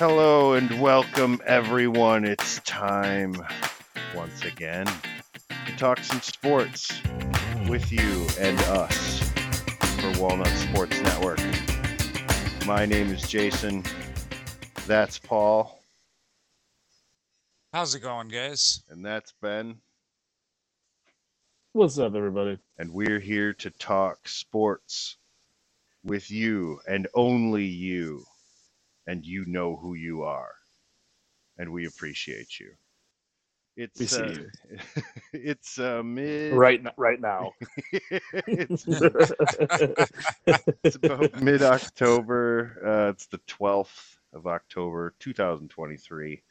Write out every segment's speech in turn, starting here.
Hello and welcome, everyone. It's time once again to talk some sports with you and us for Walnut Sports Network. My name is Jason. That's Paul. How's it going, guys? And that's Ben. What's up, everybody? And we're here to talk sports with you and only you. And you know who you are. And we appreciate you. It's we see uh, you. it's uh, mid right, n- right now. it's, it's about mid October. Uh, it's the 12th of October, 2023.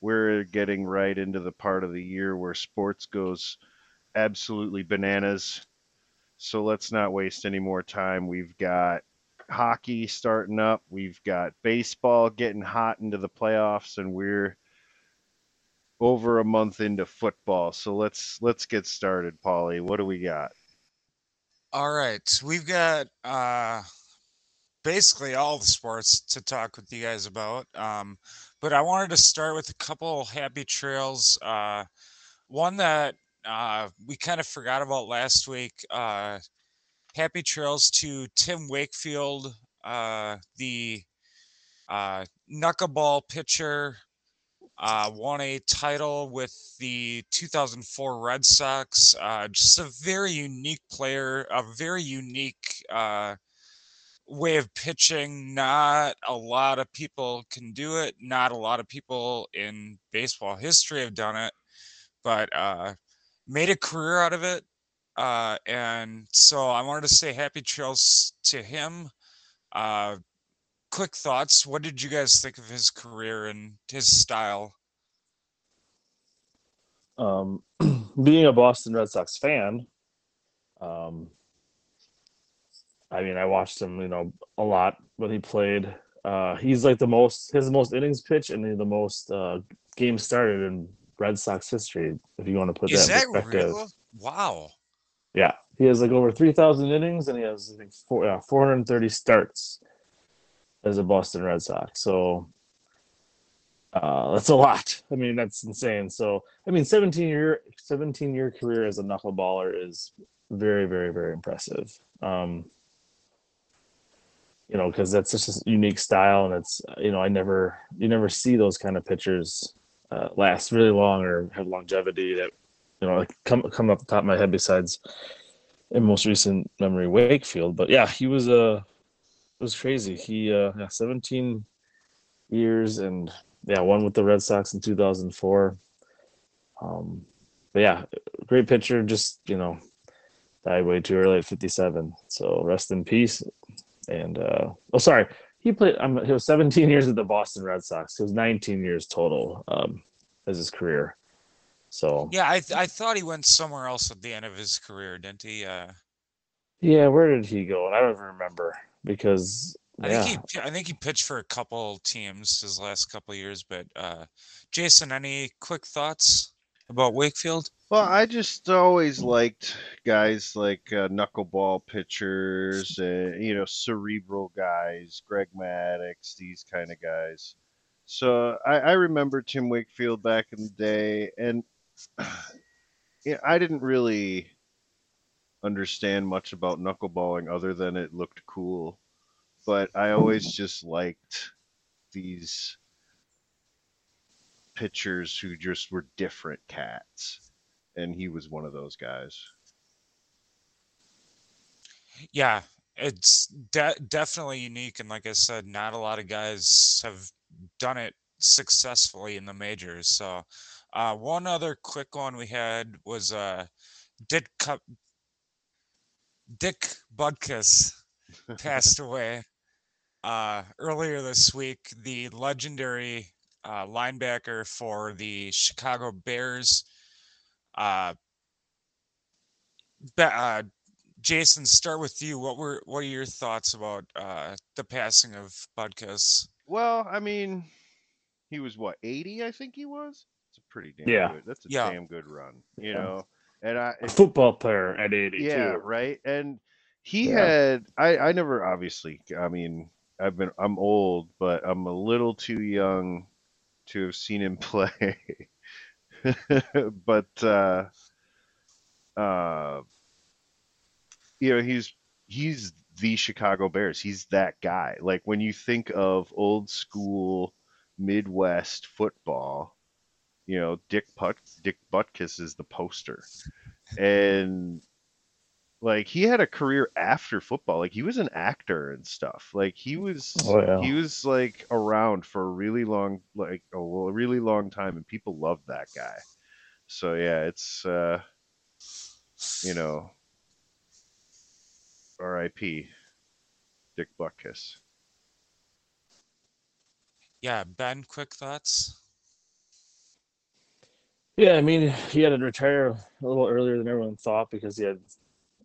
We're getting right into the part of the year where sports goes absolutely bananas. So let's not waste any more time. We've got hockey starting up, we've got baseball getting hot into the playoffs, and we're over a month into football. So let's let's get started, Paulie. What do we got? All right, we've got uh, basically all the sports to talk with you guys about. Um, but I wanted to start with a couple happy trails. Uh, one that uh, we kind of forgot about last week. Uh, happy trails to Tim Wakefield, uh, the uh, knuckleball pitcher. Uh, won a title with the 2004 Red Sox. Uh, just a very unique player, a very unique uh, way of pitching. Not a lot of people can do it. Not a lot of people in baseball history have done it, but uh, made a career out of it. Uh, and so I wanted to say happy trails to him. Uh, quick thoughts. What did you guys think of his career and his style? Um, being a Boston Red Sox fan, um, I mean, I watched him, you know, a lot when he played. Uh, he's like the most his most innings pitch and the most uh, games started in Red Sox history. If you want to put Is that in perspective, real? Wow. Yeah, he has like over three thousand innings and he has I think four, yeah, 430 starts as a Boston Red Sox. So uh, that's a lot. I mean, that's insane. So, I mean, 17 year 17 year career as a knuckleballer is very, very, very impressive. Um, you know, because that's just a unique style, and it's you know, I never you never see those kind of pitchers uh, last really long or have longevity that you know like come come up the top of my head besides in most recent memory Wakefield. But yeah, he was a uh, it was crazy. He uh, yeah, 17 years and yeah, one with the Red Sox in 2004. Um, but yeah, great pitcher. Just you know, died way too early at 57. So rest in peace. And uh, oh, sorry, he played. Um, he was 17 years at the Boston Red Sox. He was 19 years total um, as his career. So Yeah, I th- I thought he went somewhere else at the end of his career, didn't he? Uh, yeah, where did he go? I don't even remember because I yeah, think he I think he pitched for a couple teams his last couple of years. But uh, Jason, any quick thoughts about Wakefield? Well, I just always liked guys like uh, knuckleball pitchers, uh, you know, cerebral guys, Greg Maddux, these kind of guys. So I, I remember Tim Wakefield back in the day, and yeah, I didn't really understand much about knuckleballing other than it looked cool. But I always just liked these pitchers who just were different cats and he was one of those guys. Yeah, it's de- definitely unique, and like I said, not a lot of guys have done it successfully in the majors. So, uh, one other quick one we had was uh, Dick Cup- Dick Butkus passed away uh, earlier this week. The legendary uh, linebacker for the Chicago Bears. Uh, Be- uh, Jason, start with you. What were what are your thoughts about uh, the passing of Butkus? Well, I mean, he was what, 80, I think he was? It's a pretty damn Yeah. good. That's a Yeah. damn good run, you Yeah. know. And I a football player at 80 yeah, right. And he Yeah. had I I never obviously, I mean, I've been I'm old, but I'm a little too young to have seen him play. but uh, uh, you know, he's he's the Chicago Bears. He's that guy. Like when you think of old school Midwest football, you know, Dick Put Dick Butkus is the poster. And like he had a career after football. Like he was an actor and stuff. Like he was Oh, yeah. he was like around for a really long like a really long time and people loved that guy. So yeah, it's uh you know R.I.P. Dick Butkus. Yeah, Ben, quick thoughts. Yeah, I mean, he had to retire a little earlier than everyone thought because he had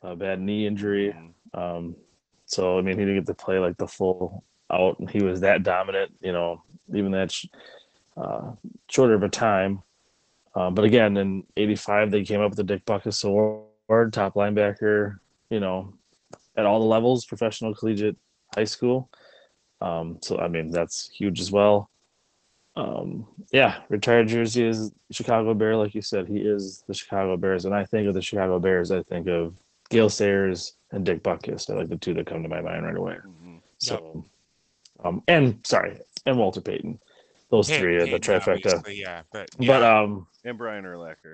a bad knee injury. Um, so I mean, he didn't get to play like the full out, and he was that dominant. You know, even that sh- uh, shorter of a time. Um, but again, in '85, they came up with the Dick Butkus Award, top linebacker. You know, at all the levels, professional, collegiate, high school. Um, so I mean, that's huge as well. Um, yeah, retired jersey is Chicago Bear, like you said. He is the Chicago Bears. When I think of the Chicago Bears, I think of Gale Sayers and Dick Butkus. They're like the two that come to my mind right away. Mhm. So, um, and sorry, and Walter Payton. Those Pey- three are the trifecta. Yeah, but But um, And Brian Urlacher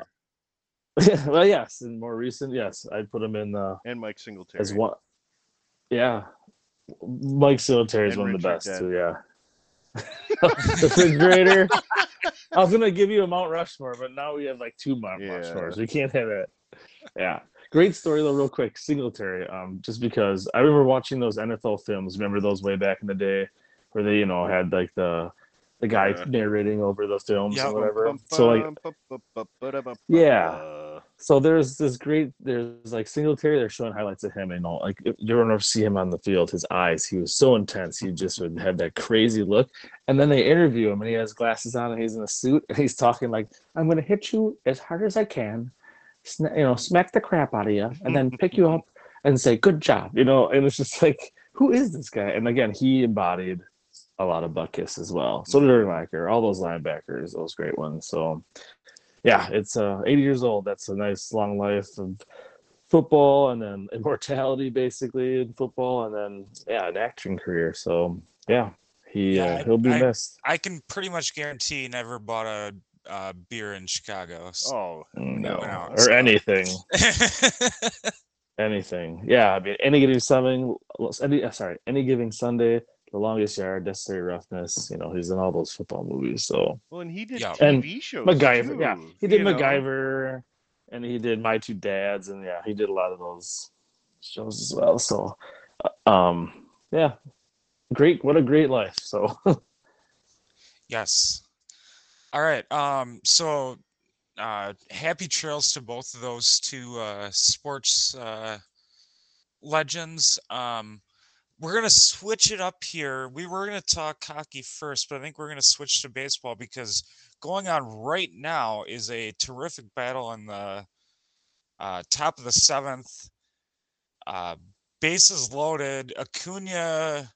well, yes, and more recent, yes, I'd put him in uh, and Mike Singletary. as one. Yeah, Mike Singletary is And one of the best Dent. too. Yeah, refrigerator. I was gonna give you a Mount Rushmore, but now we have like two Mount Yeah. Rushmores. We can't have it. Yeah, great story though. Real quick, Singletary. Um, just because I remember watching those NFL films. Remember those way back in the day, where they you know had like the the guy Yeah. narrating over the films Yeah. and whatever. So like Yeah. So there's this great there's like Singletary they're showing highlights of him and all like you don't ever see him on the field his eyes he was so intense he just would have that crazy look. And then they interview him and he has glasses on and he's in a suit and he's talking like I'm gonna hit you as hard as I can you know smack the crap out of you and then pick you up and say good job you know? And it's just like who is this guy? And again he embodied a lot of Butkus as well. So did Urlacher all those linebackers those great ones. So yeah, it's uh 80 years old. That's a nice long life of football and then immortality basically in football and then yeah, an acting career. So yeah, he Yeah, uh, he'll be I- missed. I can pretty much guarantee he never bought a uh, beer in Chicago. so- Oh, No, out, or so- anything, anything. Yeah, I mean, any giving Sunday, any uh, sorry, any giving Sunday, the longest yard, necessary roughness. You know, he's in all those football movies. So well, and he did Yeah. And TV shows. MacGyver, too, yeah, he did you know? MacGyver, and he did My Two Dads, and yeah, he did a lot of those shows as well. So, uh, um, yeah, great. What a great life. So, Yes. All right. Um. So, uh, happy trails to both of those two uh, sports uh, legends. Um, we're gonna switch it up here. We were gonna talk hockey first, but I think we're gonna switch to baseball because going on right now is a terrific battle in the uh, top of the seventh. Uh, bases loaded. Acuna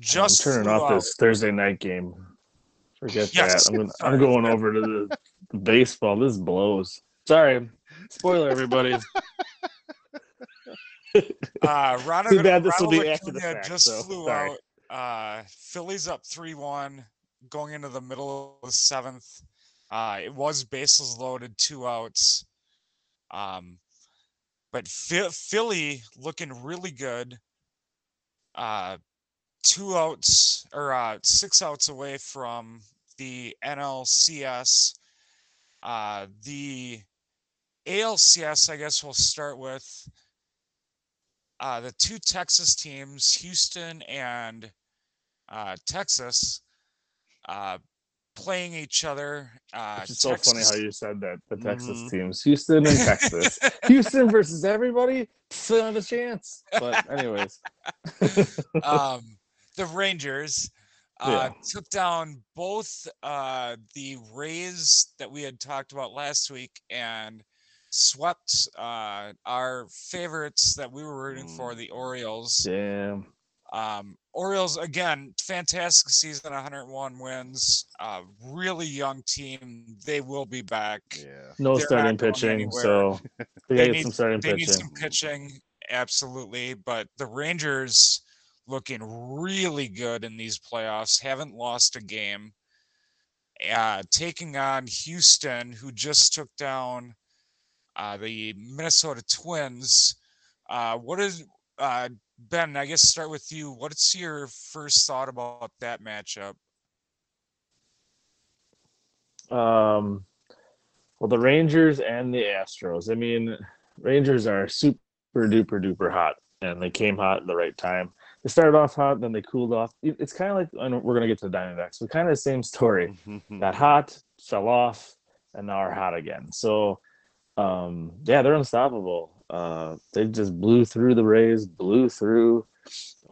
just I'm turning off out. this Thursday night game. Forget Yes. that. I'm, gonna, I'm going over to the, the baseball. This blows. Sorry. Spoiler, everybody. Uh, Ronald, Too bad this will Ronald be after the fact, just so flew sorry. out. Uh, Phillies up three one, going into the middle of the seventh. Uh, it was bases loaded, two outs. Um, but Phi- Philly looking really good. Uh, two outs or uh, six outs away from the NLCS. Uh, the ALCS, I guess we'll start with uh, the two Texas teams, Houston and uh, Texas, uh, playing each other. Uh, It's so funny how you said that. The Texas Mhm. teams, Houston and Texas. Houston versus everybody. Still have a chance. But anyways, um, the Rangers uh, Yeah. took down both uh, the Rays that we had talked about last week and swept uh, our favorites that we were rooting for, Mm. the Orioles. Damn. Um, Orioles again, fantastic season, 101 wins. Uh, really young team. They will be back. Yeah. No They're starting pitching, so they They need- some starting They need pitching. some pitching, absolutely. But the Rangers looking really good in these playoffs. Haven't lost a game. Uh, taking on Houston, who just took down uh, the Minnesota Twins. Uh, what is uh, Ben? I guess start with you. What's your first thought about that matchup? Um, well, the Rangers and the Astros. I mean, Rangers are super duper duper hot, and they came hot at the right time. They started off hot, then they cooled off. It's kind of like I know we're gonna get to the Diamondbacks, but kind of the same story. Got hot, fell off, and now are hot again. So, um, yeah, they're unstoppable. Uh, they just blew through the Rays, blew through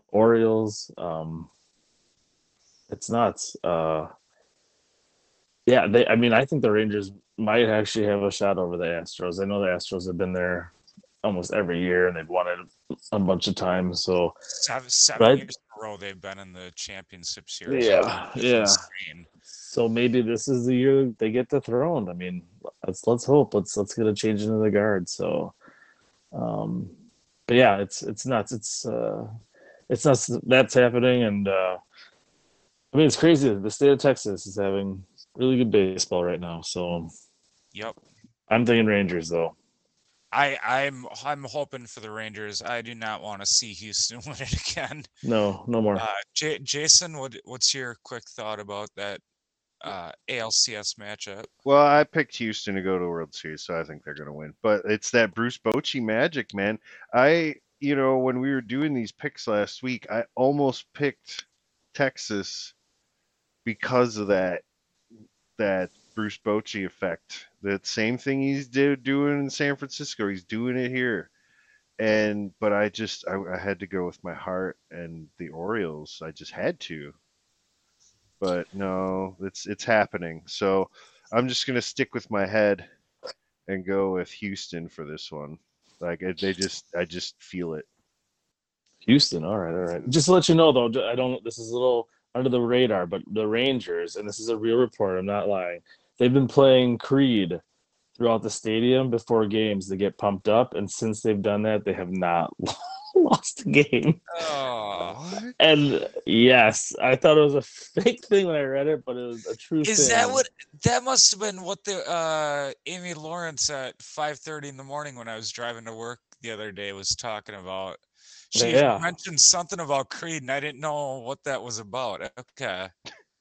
Orioles. Um, it's nuts. Uh, yeah, they. I mean, I think the Rangers might actually have a shot over the Astros. I know the Astros have been there almost every year, and they've won it a bunch of times. So Seven, seven years in a row they've been in the championship series. Yeah, yeah. insane. So maybe this is the year they get the throne. I mean, let's let's hope. Let's let's get a change into the guard. So, um, but yeah, it's it's nuts. It's uh, it's nuts that's happening, and uh, I mean it's crazy. The state of Texas is having really good baseball right now. So Yep. I'm thinking Rangers though. I, I'm I'm hoping for the Rangers. I do not want to see Houston win it again. No, no more. Uh, J- Jason, what what's your quick thought about that uh, ALCS matchup? Well, I picked Houston to go to World Series, so I think they're going to win. But it's that Bruce Bochy magic, man. I, you know, when we were doing these picks last week, I almost picked Texas because of that that Bruce Bochy effect. That same thing he's do, doing in San Francisco, he's doing it here. And but I just I, I had to go with my heart and the Orioles. I just had to. But no, it's it's happening. So I'm just gonna stick with my head and go with Houston for this one. Like they just, I just feel it. Houston. All right, all right. Just to let you know, though, I don't. This is a little under the radar, but the Rangers, and this is a real report. I'm not lying. They've been playing Creed throughout the stadium before games to get pumped up, and since they've done that, they have not lost the game. Oh, And yes, I thought it was a fake thing when I read it, but it was a true is thing. that what? That must have been what the uh, Amy Lawrence at 5:30 in the morning when I was driving to work the other day was talking about. She Yeah. mentioned something about Creed, and I didn't know what that was about. Okay.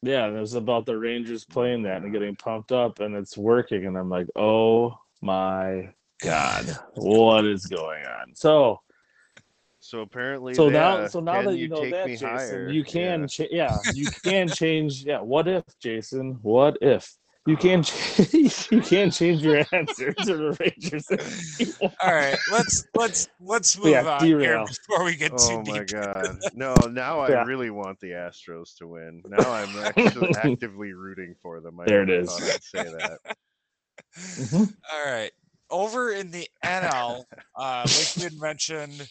Yeah, it was about the Rangers playing that and getting pumped up, and it's working. And I'm like, oh my god, what is going on? So, So apparently, so they, now, uh, so now that you know take that, me Jason, higher? you can, Yeah. cha- yeah, you can change. Yeah, what if, Jason? What if you can, ch- you can change your answer to the Rangers? if you want. All right, let's let's let's move Yeah, on here before we get too deep. Oh my god! No, now I Yeah. really want the Astros to win. Now I'm actually actively rooting for them. I There it never is. thought I'd say that. Mhm. All right. Over in the NL, uh, like we had mentioned,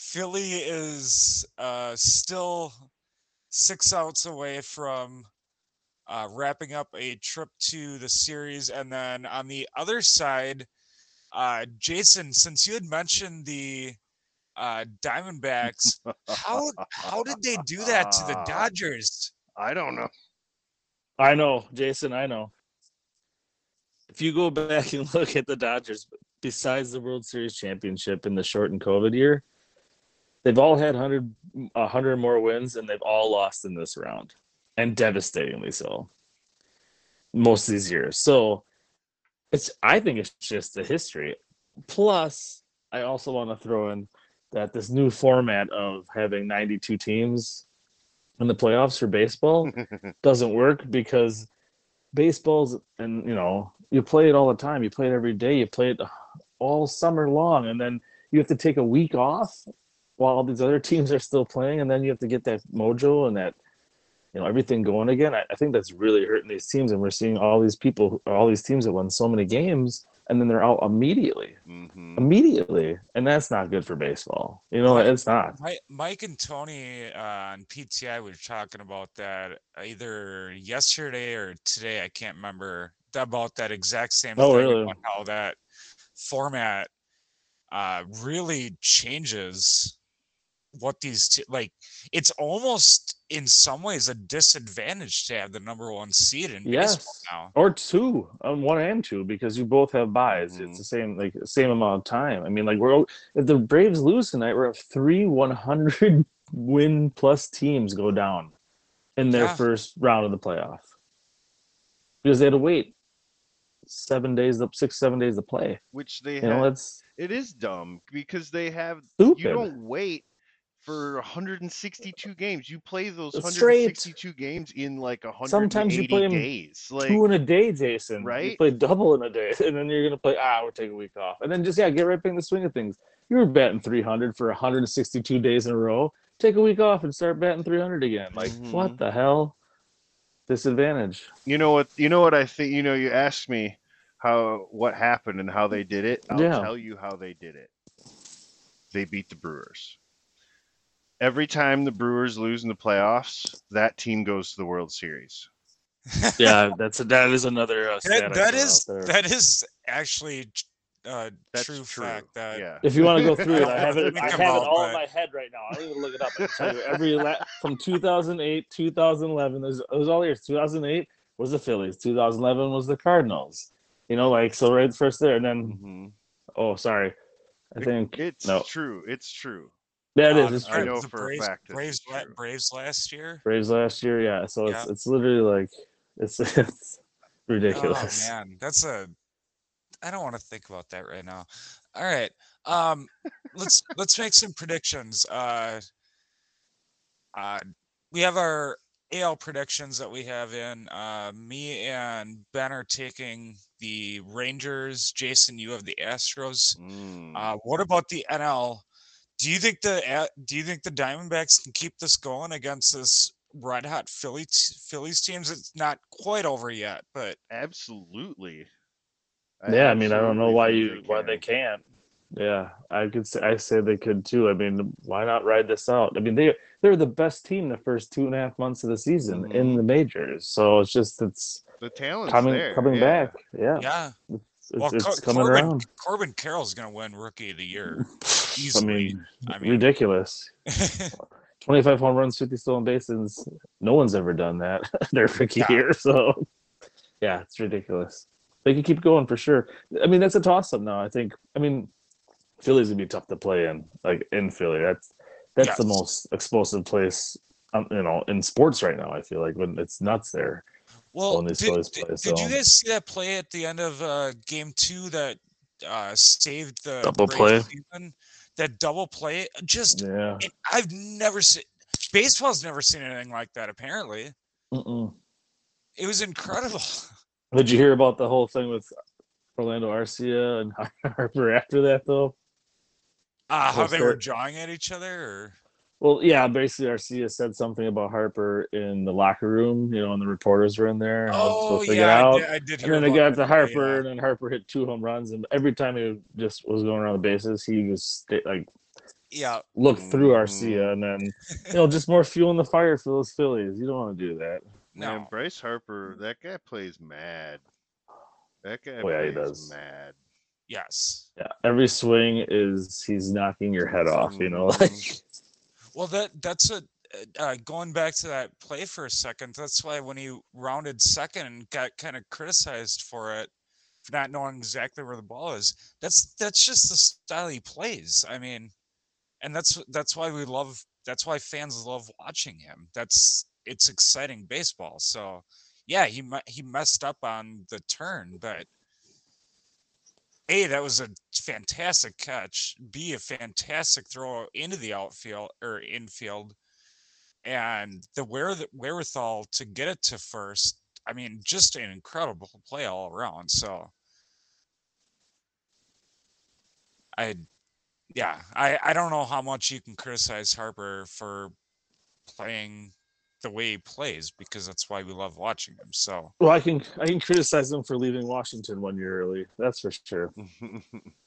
Philly is uh, still six outs away from uh, wrapping up a trip to the series. And then on the other side, uh, Jason, since you had mentioned the uh, Diamondbacks, how how did they do that to the Dodgers? I don't know. I know, Jason. I know. If you go back and look at the Dodgers, besides the World Series championship in the shortened COVID year, they've all had 100, 100 more wins, and they've all lost in this round, and devastatingly so. Most of these years, so it's. I think it's just the history. Plus, I also want to throw in that this new format of having 92 teams in the playoffs for baseball doesn't work because baseball's and you know you play it all the time you play it every day you play it all summer long and then you have to take a week off while all these other teams are still playing and then you have to get that mojo and that you know everything going again i, I think that's really hurting these teams and we're seeing all these people all these teams that won so many games and then they're out immediately, hmm immediately, and that's not good for baseball. You know, it's not. Mike, and Tony uh, on PTI were talking about that either yesterday or today. I can't remember about that exact same Oh, thing really? how that format uh, really changes what these t- like. It's almost in some ways a disadvantage to have the number one seed in baseball Yes. now. Or two, um, one and two, because you both have buys. Mhm. It's the same, like same amount of time. I mean, like we're if the Braves lose tonight, we're at three 100 win plus teams go down in their Yeah. first round of the playoff because they had to wait seven days, up six seven days to play. Which they You know, have. that's It is dumb because they have. stupid. You don't wait for 162 games. You play those That's straight. 162 games in like 180 Sometimes you play days. Like two in a day, Jason. Right? You play double in a day, and then you're gonna play. Ah, we'll take a week off, and then just yeah, get right back in the swing of things. You were batting 300 for 162 days in a row. Take a week off and start batting 300 again. Like Mhm. what the hell? Disadvantage. you know what? You know what I think. You know, you asked me how what happened and how they did it. I'll Yeah. tell you how they did it. They beat the Brewers. Every time the Brewers lose in the playoffs, that team goes to the World Series. Yeah, that's that is another uh, That, that is that is actually uh, That's true, true. fact. That yeah. If you want to go through it, I I have it. I have it all in my head right now. I don't even look it up. I tell you every la- from 2008, 2011. There's it was all years. 2008 was the Phillies. 2011 was the Cardinals. You know, like so right first there, and then Mhm. oh, sorry, I think It's no. true. It's true. That is it's I know the for a Braves, fact Braves, la- Braves last year. Braves last year, yeah. So it's Yeah. it's literally like it's it's ridiculous. Oh man, that's a. I don't want to think about that right now. All right, um, let's let's make some predictions. Uh, uh, we have our AL predictions that we have in. Uh, me and Ben are taking the Rangers. Jason, you have the Astros. Mm. Uh, what about the NL? Do you think the do you think the Diamondbacks can keep this going against this red hot Philly Phillies teams? It's not quite over yet, but absolutely. yeah, I mean, I don't know why think you why they can. can't. Yeah, I could say I say they could too. I mean, why not ride this out? I mean, they they're the best team the first two and a half months of the season in Mhm. the majors. So it's just it's The talent coming there. coming yeah. back. Yeah, yeah. it's, Well, it's Cor- coming Corbin, around. Corbin Carroll's going to win Rookie of the Year. I mean, I mean, ridiculous. 25 home runs, 50 stolen bases. No one's ever done that their rookie Yeah. year. So, yeah, it's ridiculous. They could keep going for sure. I mean, that's a toss up now. I think, I mean, Philly's going to be tough to play in, like in Philly. That's that's the most explosive place, um, you know, in sports right now. I feel like when it's nuts there. well, did, did, play, did you guys see that play at the end of uh, Game Two that uh, saved the Double play? season? That double play, just Yeah. it, I've never seen. Baseball's never seen anything like that. Apparently, Mm-mm. it was incredible. Did you hear about the whole thing with Orlando Arcia and Harper after that, though? Uh, how they were jawing at each other, or Well, yeah, basically Arcia said something about Harper in the locker room, you know, and the reporters were in there. And oh supposed to get yeah, I did, I did And hear. then they got to Harper, yeah. and then Harper hit two home runs. And every time he just was going around the bases, he just sta- like Yeah, look through. Arcia, and then you know just more fuel in the fire for those Phillies. You don't want to do that. no, Man, Bryce Harper, that guy plays mad. That guy Oh, yeah, he plays does. mad. yes. Yeah, every swing is he's knocking your head off. You know, like Mhm. Well, that that's a uh, going back to that play for a second. That's why when he rounded second and got kind of criticized for it, for not knowing exactly where the ball is. That's that's just the style he plays. I mean, and that's that's why we love. That's why fans love watching him. That's it's exciting baseball. So, yeah, he he messed up on the turn, but. A, that was a fantastic catch. B, a fantastic throw into the outfield or infield. And the where the wherewithal to get it to first. I mean, just an incredible play all around. So I yeah, I, I don't know how much you can criticize Harper for playing the way he plays because that's why we love watching him. So Well, I can I can criticize him for leaving Washington one year early. That's for sure. I mean,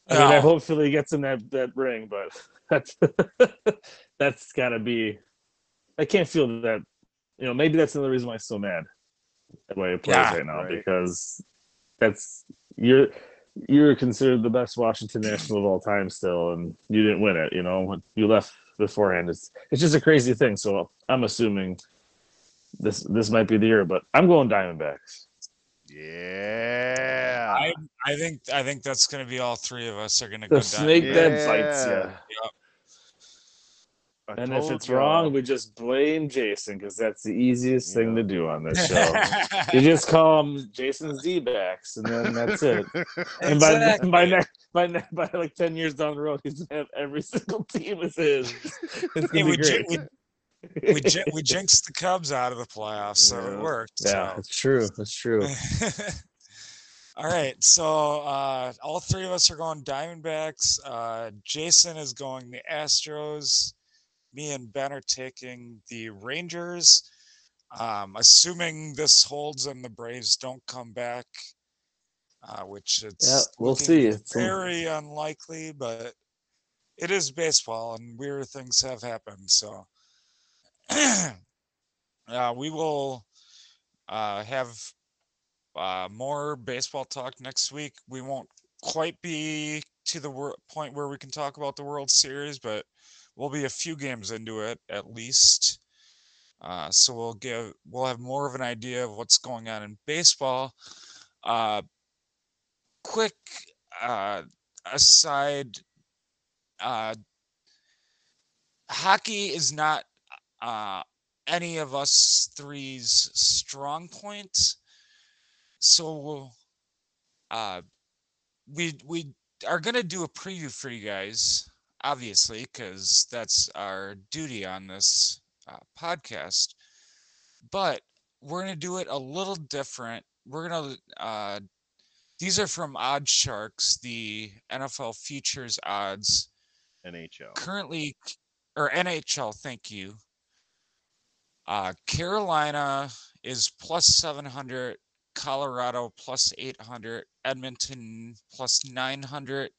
I hopefully he gets him that that ring, but that's that's got to be. I can't feel that. You know, maybe that's another reason why I'm so mad at the way he plays Yeah, right now right. because that's you're you're considered the best Washington national of all time still, and you didn't win it. You know, when you left beforehand. It's it's just a crazy thing. So I'm assuming this this might be the year, but I'm going Diamondbacks. yeah. I I think I think that's going to be all three of us are going to go snake down. that bites ya. I And if it's y'all. wrong, we just blame Jason because that's the easiest thing to do on this show. you just call him Jason's D backs, and then that's it. And by Exactly. by next by ne- by like ten years down the road, he's gonna have every single team as his. It's gonna we, be jin- great. we, we, jin- we jinxed the Cubs out of the playoffs, so Yeah. it worked. yeah, so. it's true. It's true. all right, so uh, all three of us are going Diamondbacks. Uh, Jason is going the Astros. Me and Ben are taking the Rangers. Um, assuming this holds and the Braves don't come back, uh, which it's Yeah, we'll see. It's very unlikely, but it is baseball and weird things have happened. So uh, we will uh, have uh, more baseball talk next week. We won't quite be to the wor- point where we can talk about the World Series, but we'll be a few games into it at least. Uh, so we'll give we'll have more of an idea of what's going on in baseball. Uh, quick uh, aside, uh, hockey is not uh, any of us three's strong point. So uh, we we are gonna do a preview for you guys, obviously, because that's our duty on this uh, podcast. But we're gonna do it a little different. We're gonna uh, these are from Odd Sharks, the NFL futures odds NHL. currently or NHL, thank you. Uh, Carolina is plus 700, Colorado plus 800, Edmonton plus 900,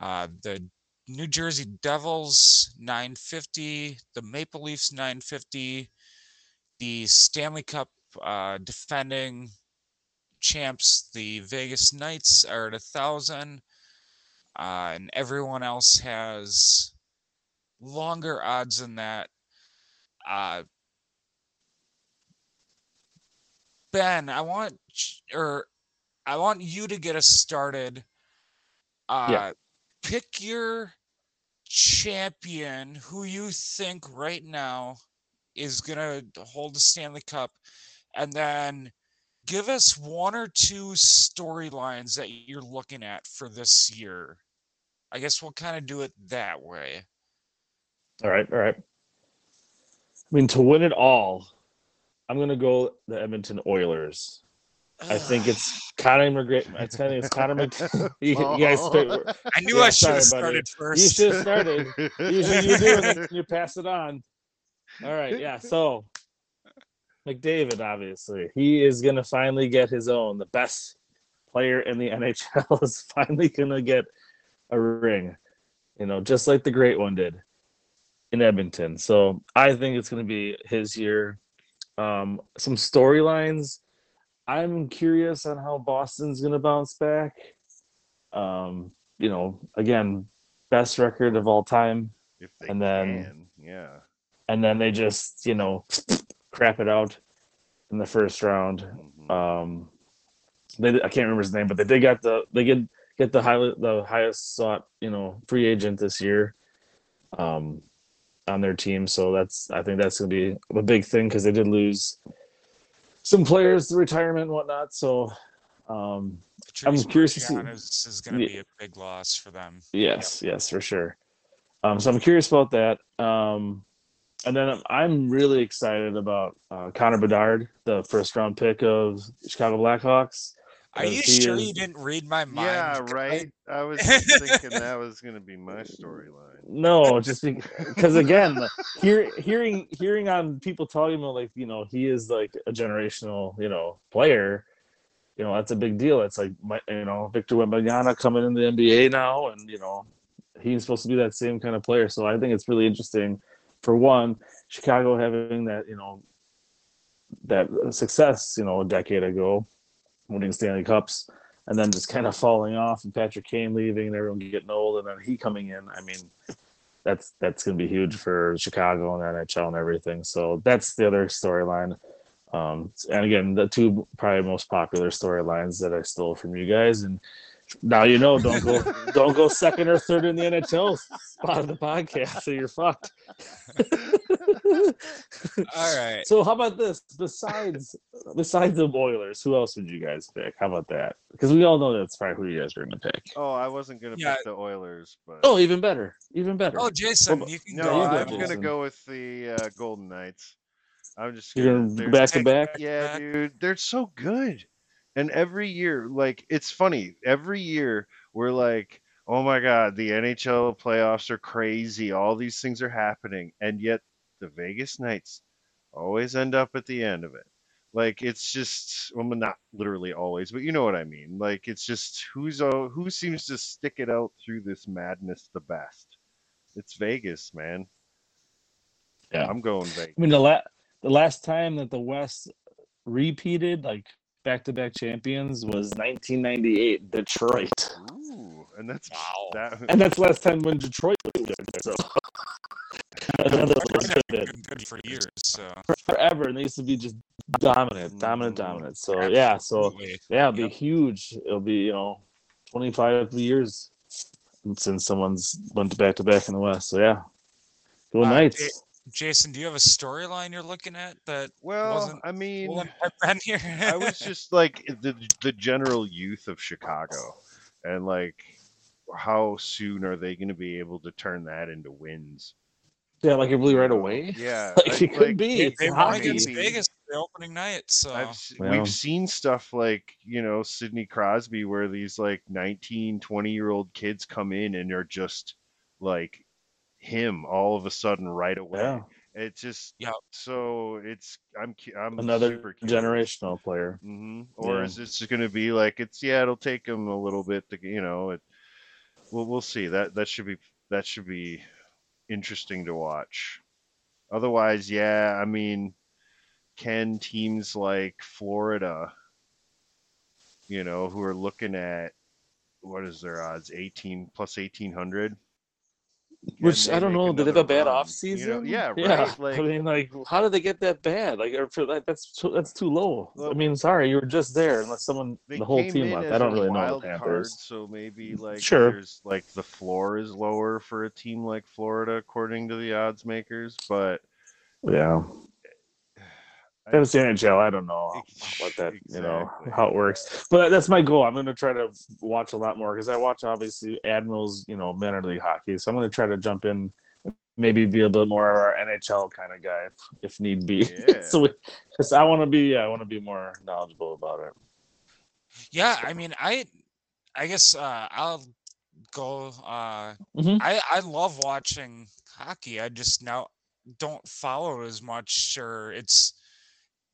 uh, the New Jersey Devils 950, the Maple Leafs 950, the Stanley Cup uh, defending champs, the Vegas Knights are at a thousand, uh, and everyone else has longer odds than that. Uh, ben, I want or I want you to get us started. Uh, Yeah. Pick your champion who you think right now is gonna hold the Stanley Cup, and then give us one or two storylines that you're looking at for this year. I guess we'll kind of do it that way. All right, all right. I mean, to win it all, I'm gonna go the Edmonton Oilers. I think it's Connor McGregor. I think it's Connor Mc. you, you guys, oh. pick- I knew Yeah, I should have sorry, buddy. started you should have started. Usually you do, and then you pass it on. All right, yeah. So McDavid, obviously, he is gonna finally get his own. The best player in the NHL is finally gonna get a ring. You know, just like the great one did in Edmonton. So I think it's gonna be his year. Um, some storylines. I'm curious on how Boston's gonna bounce back. Um, you know, again, best record of all time And then- can, yeah. and then they just you know crap it out in the first round. Mhm. Um, they I can't remember his name, but they did got the they get get the high the highest sought you know free agent this year, um, on their team. So that's I think that's gonna be a big thing because they did lose some players to retirement and whatnot. So um, Patrice curious to see- is, is going to Yeah. be a big loss for them. Yes, yes, for sure. Um, so I'm curious about that. Um, and then I'm really excited about uh, Connor Bedard, the first round pick of Chicago Blackhawks. Are you sure is- you didn't read my mind? Yeah, right. I was just thinking that was going to be my storyline. No, just because again, hear, hearing hearing on people talking about like you know he is like a generational you know player, you know that's a big deal. It's like my, you know Victor Wembanyama coming in the NBA now, and you know he's supposed to be that same kind of player. So I think it's really interesting. For one, Chicago having that you know that success you know a decade ago, winning Stanley Cups, and then just kind of falling off, and Patrick Kane leaving, and everyone getting old, and then he coming in. I mean, that's that's going to be huge for Chicago and NHL and everything. So that's the other storyline. Um, and again, the two probably most popular storylines that I stole from you guys. And now you know, don't go don't go second or third in the NHL spot of the podcast, so you're fucked. All right. So how about this? Besides besides the Oilers, who else would you guys pick? How about that? Because we all know that's probably who you guys are going to pick. Oh, I wasn't going to Yeah. pick the Oilers, but Oh, even better, even better. Oh, Jason, Well, you can no, go. you I'm going to go with the uh, Golden Knights. I'm just You're gonna, going back to back. Yeah, back. dude, they're so good. And every year, like, it's funny. Every year, we're like, oh my God, the NHL playoffs are crazy. All these things are happening. And yet, the Vegas Knights always end up at the end of it. Like, it's just, well, not literally always, but you know what I mean. Like, it's just who's, uh, who seems to stick it out through this madness the best? It's Vegas, man. Yeah. I'm going Vegas. I mean, the la- the last time that the West repeated like back to back champions was 1998 Detroit, Ooh, and that's Wow. that. and that's last time when Detroit was good. So another Detroit good been good for years. So forever, and they used to be just dominant, dominant, Mhm. dominant. So yeah, so yeah, it'll be Yep. huge. It'll be you know 25 years since someone's went back to back in the West. So yeah, go Uh, Knights. Jason, do you have a storyline you're looking at that Well, wasn't I mean, wouldn't have been here? I was just like the the general youth of Chicago, and like how soon are they going to be able to turn that into wins? Yeah, like it really right away. Yeah, Like I- it could like, be. they, It's they won hockey. against maybe. Vegas the opening night. So I've, Well. we've seen stuff like you know Sidney Crosby where these like 19 20 year old kids come in and are just like him all of a sudden right away Yeah, it just yeah. so it's i'm i'm another super generational player. Mm-hmm. Or Yeah. is this going to be like it's yeah, it'll take him a little bit to you know it. We'll we'll see that that should be that should be interesting to watch. Otherwise, yeah, I mean, can teams like Florida, you know, who are looking at what is their odds, eighteen plus eighteen hundred? Which I don't know. Did they have a bad off season? yeah, yeah. right. Like, I mean, like, how did they get that bad? Like, or for that, that's too, that's too low. I mean, sorry, you were just there. Unless someone, the whole team left. I don't really know the Panthers. so maybe like Sure. there's like the floor is lower for a team like Florida according to the odds makers, but Yeah, I- that's the NHL. I don't know what that you know how it works, but that's my goal. I'm going to try to watch a lot more because I watch obviously Admirals, you know, minor league hockey. So I'm going to try to jump in, maybe be a bit more of our NHL kind of guy if, if need be. Yeah. so because I want to be, I want to be more knowledgeable about it. yeah, I mean, I I guess uh, I'll go. Uh, Mhm. I I love watching hockey. I just now don't follow as much, or it's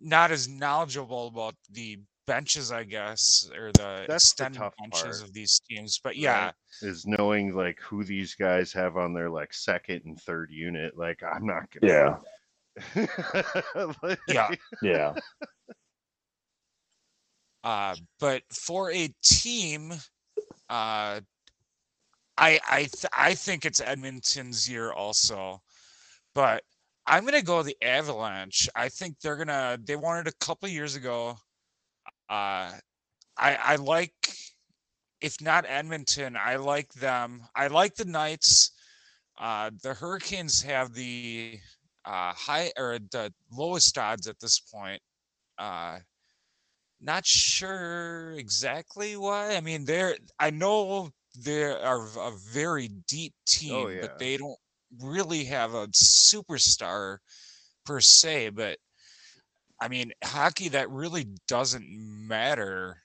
not as knowledgeable about the benches, I guess, or the That's extended tough benches part, of these teams. But yeah, right? is knowing like who these guys have on their like second and third unit. Like I'm not gonna. Yeah, Like, Yeah. yeah. Uh, but for a team, uh, I I th- I think it's Edmonton's year also, but I'm gonna go the Avalanche. I think they're gonna. They won it a couple years ago. Uh, I I like, if not Edmonton, I like them. I like the Knights. Uh, the Hurricanes have the uh, high or the lowest odds at this point. Uh, not sure exactly why. I mean, they're I know they are a very deep team, yeah. but they don't really have a superstar per se. But I mean, hockey that really doesn't matter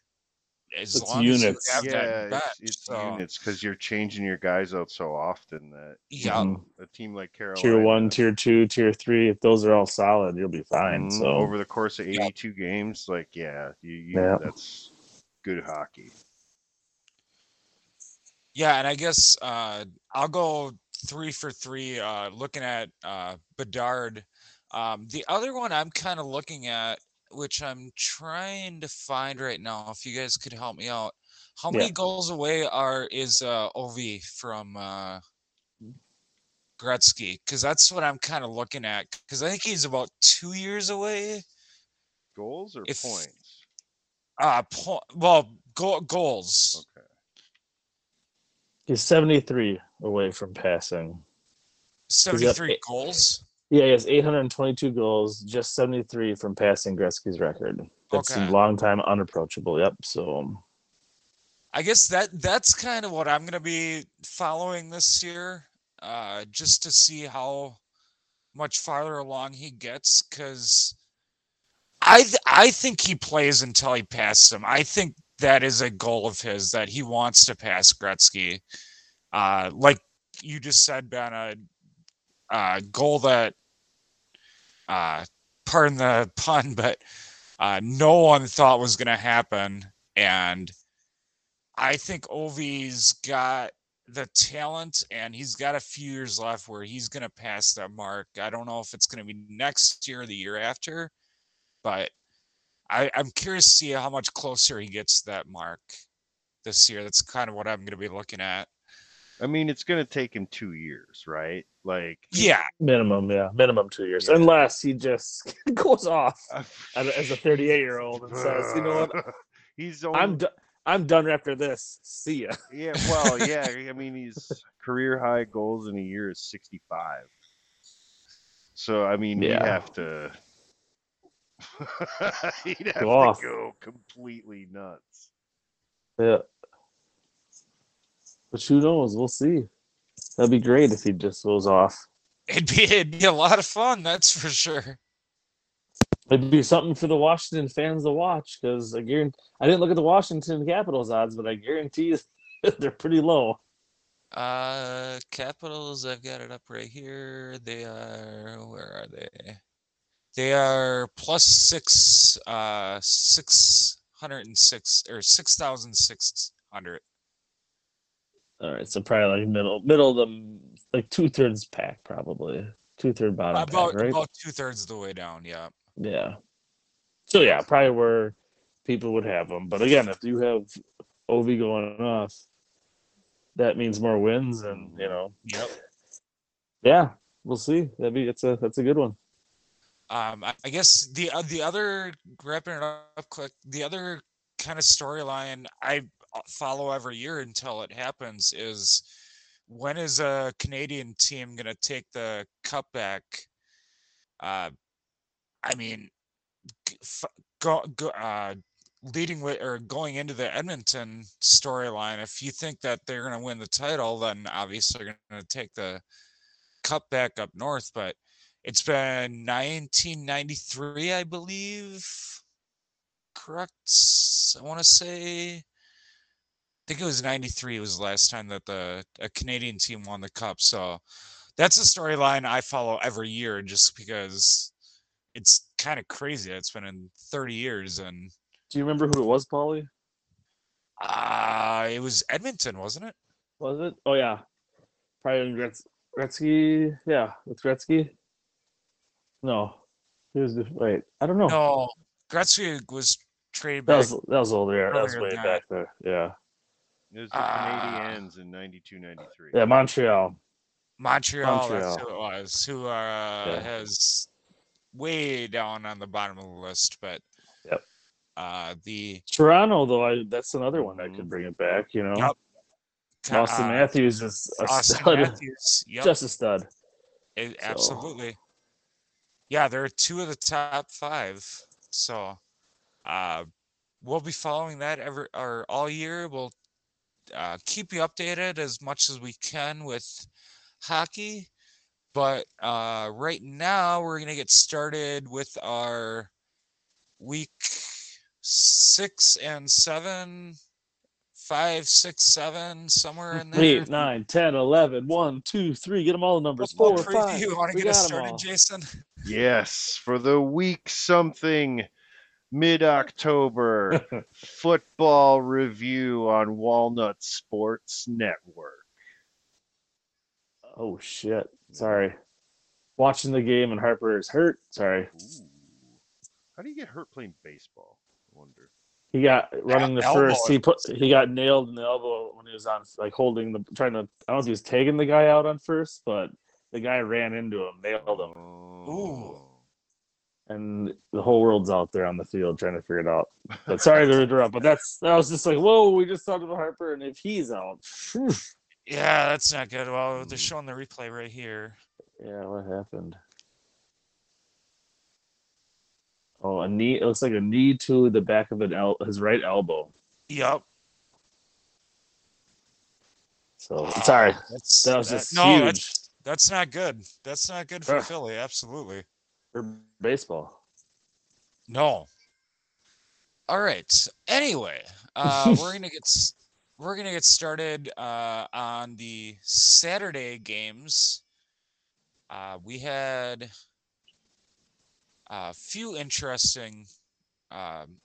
as It's long units. as you have yeah, that bench. it's, it's so, units because you're changing your guys out so often that yeah, Mhm. a team like Carolina, tier one, tier two, tier three. If those are all solid, you'll be fine. Mhm, So over the course of Yeah. 82 games, like yeah, you, you Yeah. that's good hockey. yeah, and I guess uh, I'll go three for three. Uh, looking at uh, Bedard, um, the other one I'm kind of looking at, which I'm trying to find right now. If you guys could help me out, how many Yeah. goals away are is uh, Ov from uh, Gretzky? Because that's what I'm kind of looking at. Because I think he's about two years away. Goals or If- points? Uh, po- well, go- goals. He's 73 away from passing. 73 eight- goals. Yeah, he has 822 goals, just 73 from passing Gretzky's record. That's Okay. a long time unapproachable. Yep. So I guess that that's kind of what I'm gonna be following this year, uh, just to see how much farther along he gets. Because I th- I think he plays until he passes him. I think that is a goal of his that he wants to pass Gretzky. Uh, like you just said, Ben, a, a goal that, uh, pardon the pun, but uh, no one thought was going to happen, and I think Ovi's got the talent and he's got a few years left where he's going to pass that mark. I don't know if it's going to be next year or the year after, but I, I'm curious to see how much closer he gets to that mark this year. That's kind of what I'm going to be looking at. I mean, it's gonna take him two years, right? Like, Yeah, minimum, yeah, minimum two years, Yeah. unless he just goes off uh, as a- 38 year old and says, "You know what? He's only, I'm do- I'm done after this. See ya." yeah, well, yeah. I mean, he's career high goals in a year is 65. So I mean, he'd Yeah. have to. he'd have Go to off. go completely nuts. Yeah. But who knows? We'll see. That'd be great if he just goes off. it'd be it'd be a lot of fun, that's for sure. It'd be something for the Washington fans to watch because I guarantee I didn't look at the Washington Capitals odds, but I guarantee they're pretty low. Uh, Capitals, I've got it up right here. They are, where are they? They are plus six, uh, six hundred and six or six thousand six hundred. All right, so probably like middle, middle of the like two thirds pack, probably two third bottom About pack, right? about two thirds of the way down. Yeah. Yeah. So yeah, probably where people would have them. But again, if you have Ov going off, that means more wins, and you know, Yep. yeah, we'll see. That'd be it's a that's a good one. Um, I, I guess the uh, the other wrapping it up quick, the other kind of storyline I uh, follow every year until it happens is when is a Canadian team gonna take the cup back? Uh, I mean, go, go, uh, leading with or going into the Edmonton storyline, if you think that they're gonna win the title, then obviously they're gonna take the cup back up north, but it's been 1993, I believe. Correct. I want to say. I think it was 93 It was the last time that the a Canadian team won the cup. So that's a storyline I follow every year just because it's kind of crazy. It's been in 30 years and Do you remember who it was, Paulie? uh it was Edmonton, wasn't it? Was it? Oh yeah, probably Gretz- Gretzky. Yeah, with Gretzky. No, he was the, wait. I don't know. No, Gretzky was traded that back. was that was older. Yeah, that was earlier way than back there. Yeah, It was the Ah. Canadiens in 92, 93. yeah, Montreal. Montreal, that's Montreal. who it was, who uh, Yeah. has way down on the bottom of the list, but Yep. uh, the Toronto, though, I that's another one that could bring it back. You know, Yep. Austin uh, Matthews is a Austin stud, Matthews, yep, just a stud. it- so- absolutely. Yeah, there are two of the top five, so uh, we'll be following that every or all year. We'll uh, keep you updated as much as we can with hockey. But uh, right now, we're going to get started with our week six and seven, five, six, seven, somewhere in there. Eight, nine, 10, 11, 1, 2, 3. Get them all the numbers. Football Four, preview. five. You want to get us started, all. Jason? Yes, for the week something mid October football review on Walnut Sports Network. Oh, shit. Sorry. Watching the game and Harper is hurt. Sorry. Ooh. How do you get hurt playing baseball? I wonder. He got running the first. He put he got nailed in the elbow when he was on like holding the trying to. I don't know if he was taking the guy out on first, but the guy ran into him, nailed him, Oh. and the whole world's out there on the field trying to figure it out. But sorry to interrupt, but that's that was just like whoa. We just talked about Harper, and if he's out, phew. Yeah, that's not good. Well, they're Mm. showing the replay right here. yeah, what happened? Oh, a knee. It looks like a knee to the back of an el- his right elbow. Yep. So sorry, That's that was that- just no, huge that's that's not good. That's not good for Ugh. Philly. Absolutely. for baseball. No. All right. Anyway, uh, we're gonna get we're gonna get started uh, on the Saturday games. Uh, we had a few interesting um,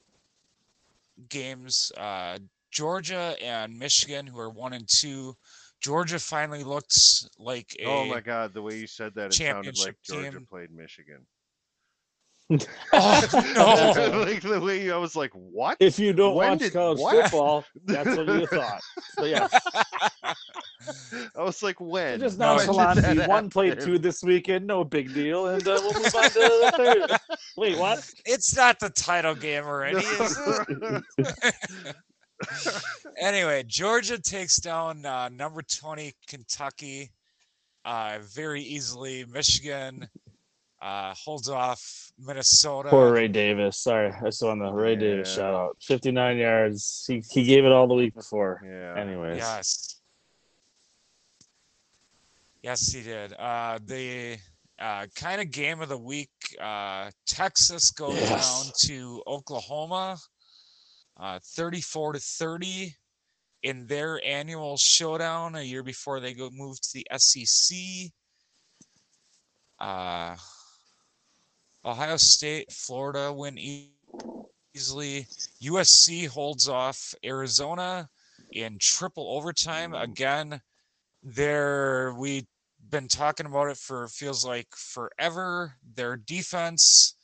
games. Uh, Georgia and Michigan, who are one and two. Georgia finally looks like a Oh my God! The way you said that, it sounded like Georgia team. played Michigan. Oh, no. like the way you, I was like, "What?" If you don't When watch did- college what? football, that's what you thought. So yeah, I was like, "When?" just No, When did nonchalant. that one played two this weekend, no big deal, and uh, we'll move on to the third. Wait, what? it's not the title game already, is it? anyway, Georgia takes down uh, number 20 Kentucky uh, very easily. Michigan uh, holds off Minnesota. Poor Ray Davis. Sorry, I saw on the Ray Davis shout out. 59 yards. He, he gave it all the week before. yeah. Anyways, Yes. Yes, he did. Uh, the uh, kind of game of the week uh, Texas goes Yes. down to Oklahoma uh, 34 to 30 in their annual showdown a year before they go move to the SEC. Uh, Ohio State, Florida win easily. USC holds off Arizona in triple overtime again. There we been talking about it for feels like forever. Their defense,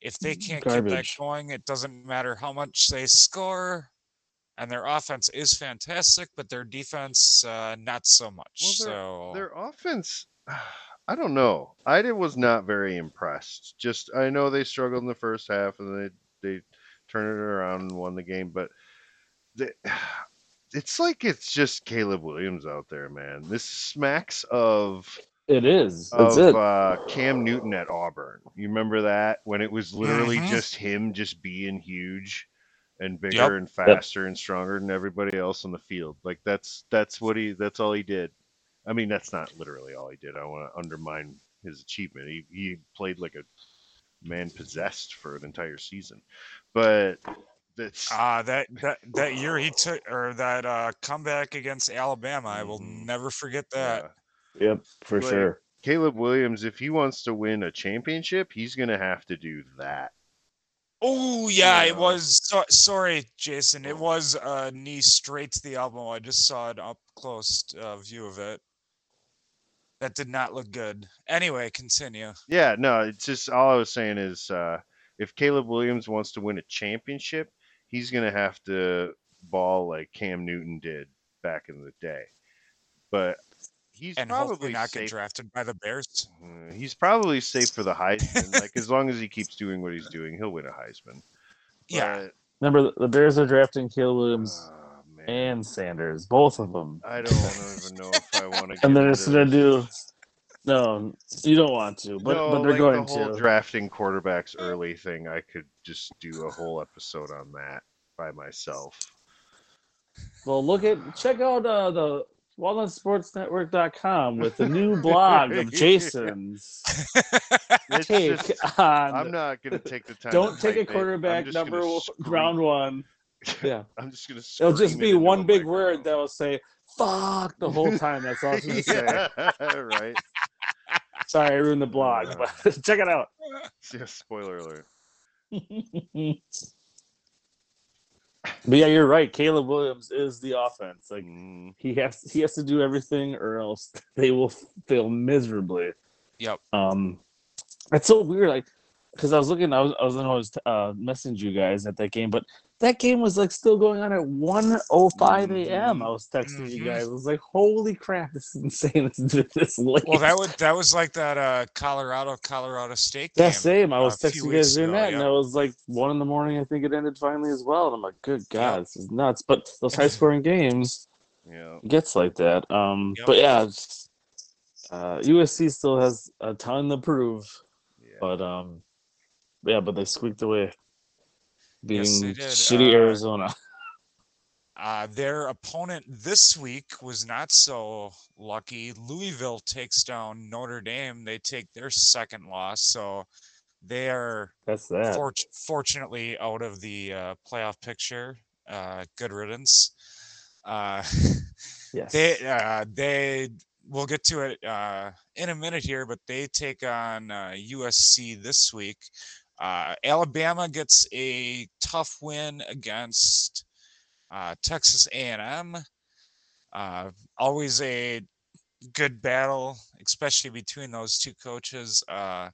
if they can't keep that going, it doesn't matter how much they score. And their offense is fantastic, but their defense uh, not so much. Well, so Their offense, I don't know. I did- was not very impressed. Just I know they struggled in the first half and they they turned it around and won the game, but the, it's like it's just Caleb Williams out there, man. This smacks of it is. That's of it. uh, Cam Newton at Auburn. You remember that when it was literally Mhm. just him just being huge and bigger Yep. and faster and stronger than everybody else on the field. Like that's that's what he that's all he did. I mean, that's not literally all he did. I want to undermine his achievement. He he played like a man possessed for an entire season. But that's Uh, that that that year he took or that uh, comeback against Alabama, I will Mhm. never forget that. yeah. Yep, for like- sure. Caleb Williams, if he wants to win a championship, he's gonna have to do that. Oh yeah, it was. So, sorry, Jason. It Oh. was a knee straight to the elbow. I just saw an up close uh, view of it. That did not look good. Anyway, continue. Yeah, no, it's just all I was saying is uh, if Caleb Williams wants to win a championship, he's going to have to ball like Cam Newton did back in the day. But he's and hopefully probably not get drafted by the Bears. uh, He's probably safe for the Heisman. like as long as he keeps doing what he's doing, he'll win a Heisman. Yeah. Remember, the- the Bears are drafting Caleb Williams oh, and Sanders, both of them. I don't even know if I want to. And they're just gonna do. No, you don't want to, but no, but they're like going the whole to. drafting quarterbacks early thing. I could just do a whole episode on that by myself. Well, look at check out uh, the walnutsportsnetwork.com with the new blog of Jason's It's take just- on. I'm not gonna take the time. don't take a type it. I'm quarterback number w- round one. Yeah, I'm just gonna. it'll just be one big word that will say "fuck" the whole time. That's all it's gonna say. yeah, right. Sorry, I ruined the blog, but check it out. Yeah, spoiler alert. but yeah, you're right. Caleb Williams is the offense. Like Mm, he has he has to do everything or else they will fail miserably. Yep. Um, it's so weird. Like, because I was looking, I was I was I was uh, messaging you guys at that game, but that game was like still going on at 1.05 a.m. I was texting you Mhm. guys. I was like, "Holy crap, this is insane! This, this late." Well, that would that was like that uh Colorado Colorado State that game. same. I was texting you guys during ago, that, and it was like one in the morning. I think it ended finally as well. And I'm like, "Good God, this is nuts!" But those high scoring games. yeah. gets like that. Um, Yep. but yeah, it's, uh, USC still has a ton to prove, Yeah. but um, yeah, but they squeaked away, beating Yes, shitty Uh, Arizona. Uh, their opponent this week was not so lucky. Louisville takes down Notre Dame. They take their second loss, so they are That's that. fort- fortunately out of the uh, playoff picture. Uh, good riddance. Uh, yes. they uh, they we'll get to it uh, in a minute here, but they take on uh, USC this week. Uh, Alabama gets a tough win against uh, Texas A&M. Uh, always a good battle, especially between those two coaches. Uh,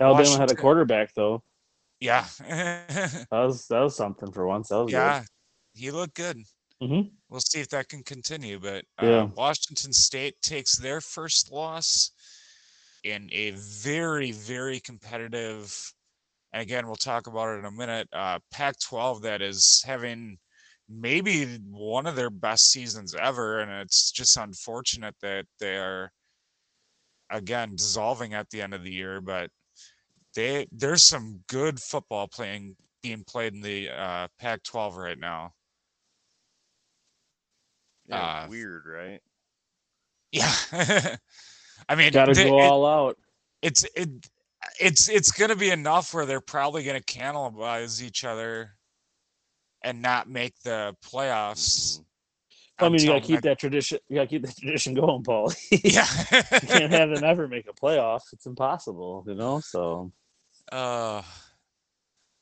Alabama had a quarterback though. yeah, That was that was something for once. That was yeah, he looked good. Mhm. We'll see if that can continue. But uh, Yeah. Washington State takes their first loss in a very, very competitive. And again, we'll talk about it in a minute. Uh, Pac-12 that is having maybe one of their best seasons ever, and it's just unfortunate that they are again dissolving at the end of the year. But they there's some good football playing being played in the uh, Pac-12 right now. Yeah, uh, weird, right? Yeah. I mean, good. Got to they- go it- all out. it's it it's it's going to be enough where they're probably going to cannibalize each other and not make the playoffs. Mhm. I mean, you got to until keep that tradition. You got to keep that tradition going, Paul. Yeah. you can't have them ever make a playoff. It's impossible, you know. So uh,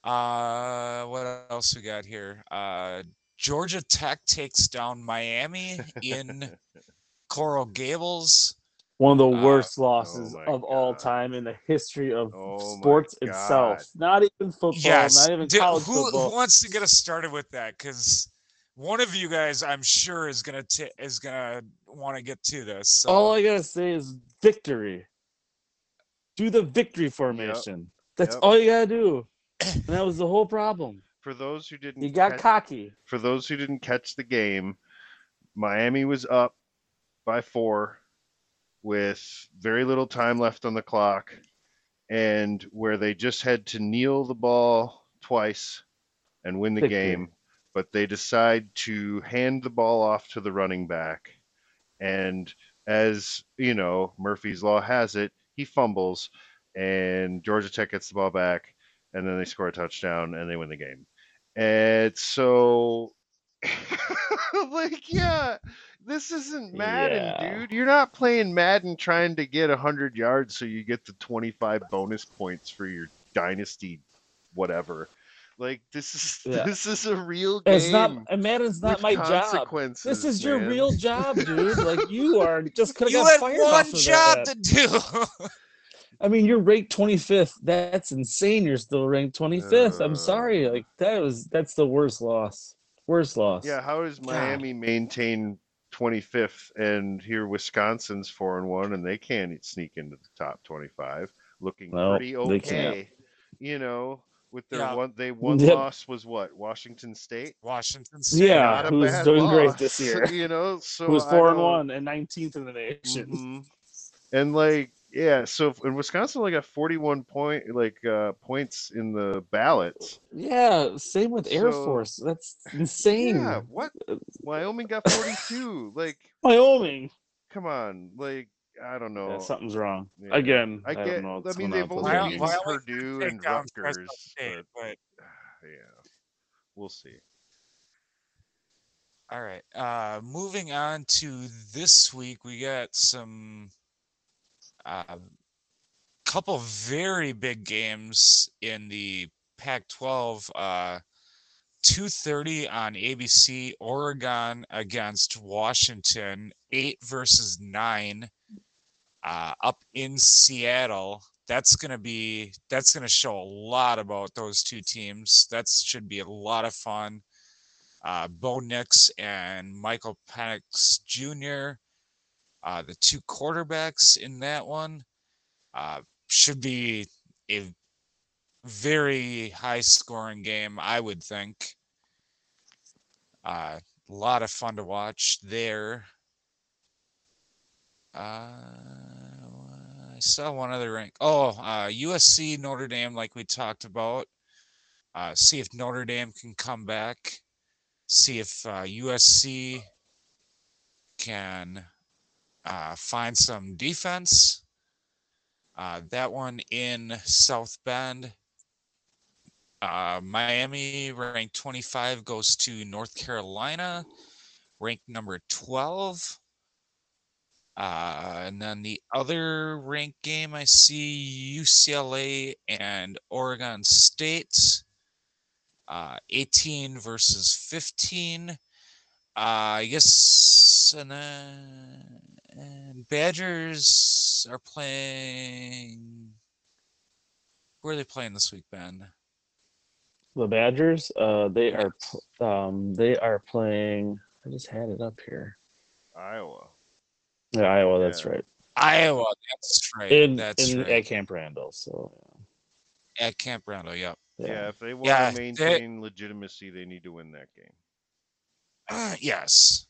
uh, what else we got here? Uh, Georgia Tech takes down Miami in Coral Gables. One of the Uh, worst losses my of all time in the history of Oh sports itself. Not even football. yes. Not even Dude, college who, football. who wants to get us started with that? Because one of you guys, I'm sure, is gonna t- is gonna want to get to this. So. All I gotta say is victory. Do the victory formation. That's Yep. all you gotta do. And that was the whole problem. For those who didn't, You got catch- cocky. for those who didn't catch the game, Miami was up by four with very little time left on the clock, and where they just had to kneel the ball twice and win the game, but they decide to hand the ball off to the running back. And as you know, Murphy's Law has it, he fumbles, and Georgia Tech gets the ball back, and then they score a touchdown and they win the game. And so, like, yeah, this isn't Madden, Yeah. dude. You're not playing Madden trying to get 100 yards so you get the 25 bonus points for your dynasty, whatever. Like, this is Yeah. this is a real game. It's not and Madden's not my job. This is your real job, dude. Like you are just could have you got had fired one off of job that. to do. I mean, you're ranked 25th. That's insane. You're still ranked 25th. I'm sorry. Uh. Like that was that's the worst loss. Worst loss. Yeah, how does Miami maintain 25th and here Wisconsin's four and one and they can't sneak into the top 25, looking No, pretty they can't. okay. You know, with their Yeah. one, they one Yep. loss was what Washington State. Washington State. Yeah, Not a who's bad doing great this year. You know, so Who was four and one and 19th in the nation. Mhm. And like Yeah, so if- and Wisconsin only got 41 point like uh, points in the ballots. Yeah, same with Air So- Force. That's insane. Yeah, what? Wyoming got 42. like, Wyoming. come on, like I don't know. Yeah, something's wrong. Yeah. Again, I I, get. don't know I what's mean, going they've on. with only those Wyoming- beaten games. Purdue take and down Fresno Rutgers, State, but but yeah, we'll see. All right. Uh, moving on to this week, we got some uh, couple very big games in the Pac-12. Uh, 2:30 on ABC. Oregon against Washington. Eight versus nine. Uh, up in Seattle. That's gonna be. That's gonna show a lot about those two teams. That should be a lot of fun uh, Bo Nix and Michael Penix Jr., uh, the two quarterbacks in that one, uh, should be a very high scoring game, I would think. Uh, a lot of fun to watch there. Uh, I saw one other rank. Oh, uh, USC Notre Dame, like we talked about. Uh, see if Notre Dame can come back see if uh, USC can uh, find some defense. Uh, that one in South Bend. Uh, Miami, ranked 25, goes to North Carolina, ranked number 12. Uh, and then the other ranked game I see UCLA and Oregon State uh, 18 versus 15. Uh, I guess, and then and Badgers are playing. Where are they playing this week, Ben? The Badgers, uh, they are um, they are playing. I just had it up here. Iowa. Yeah, Iowa. That's right. Iowa. That's right. In that's in right. at Camp Randall. So At Camp Randall. Yep. yeah. Yeah, if they want Yeah, to they- maintain legitimacy, they need to win that game. Uh, yes.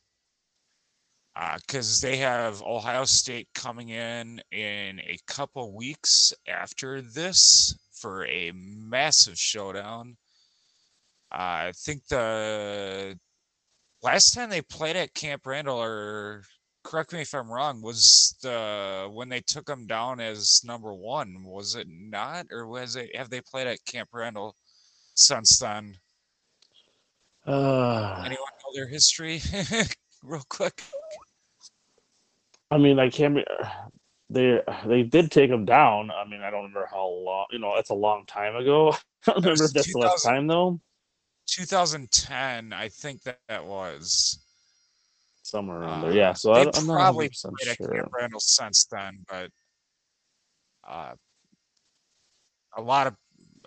Because they have Ohio State coming in in a couple weeks after this for a massive showdown. I think the last time they played at Camp Randall, or correct me if I'm wrong, was the when they took them down as number one. Was it not, or was it? Have they played at Camp Randall since then? Uh, Anyone know their history, real quick? I mean, I can't. Be, they they did take them down. I mean, I don't remember how long. You know, it's a long time ago. I don't remember if that's the last time though. 2010, I think that that was. Somewhere around Uh, there. Yeah. So I, I'm not probably 100% played at sure. Camp Randall since then, but uh, a lot of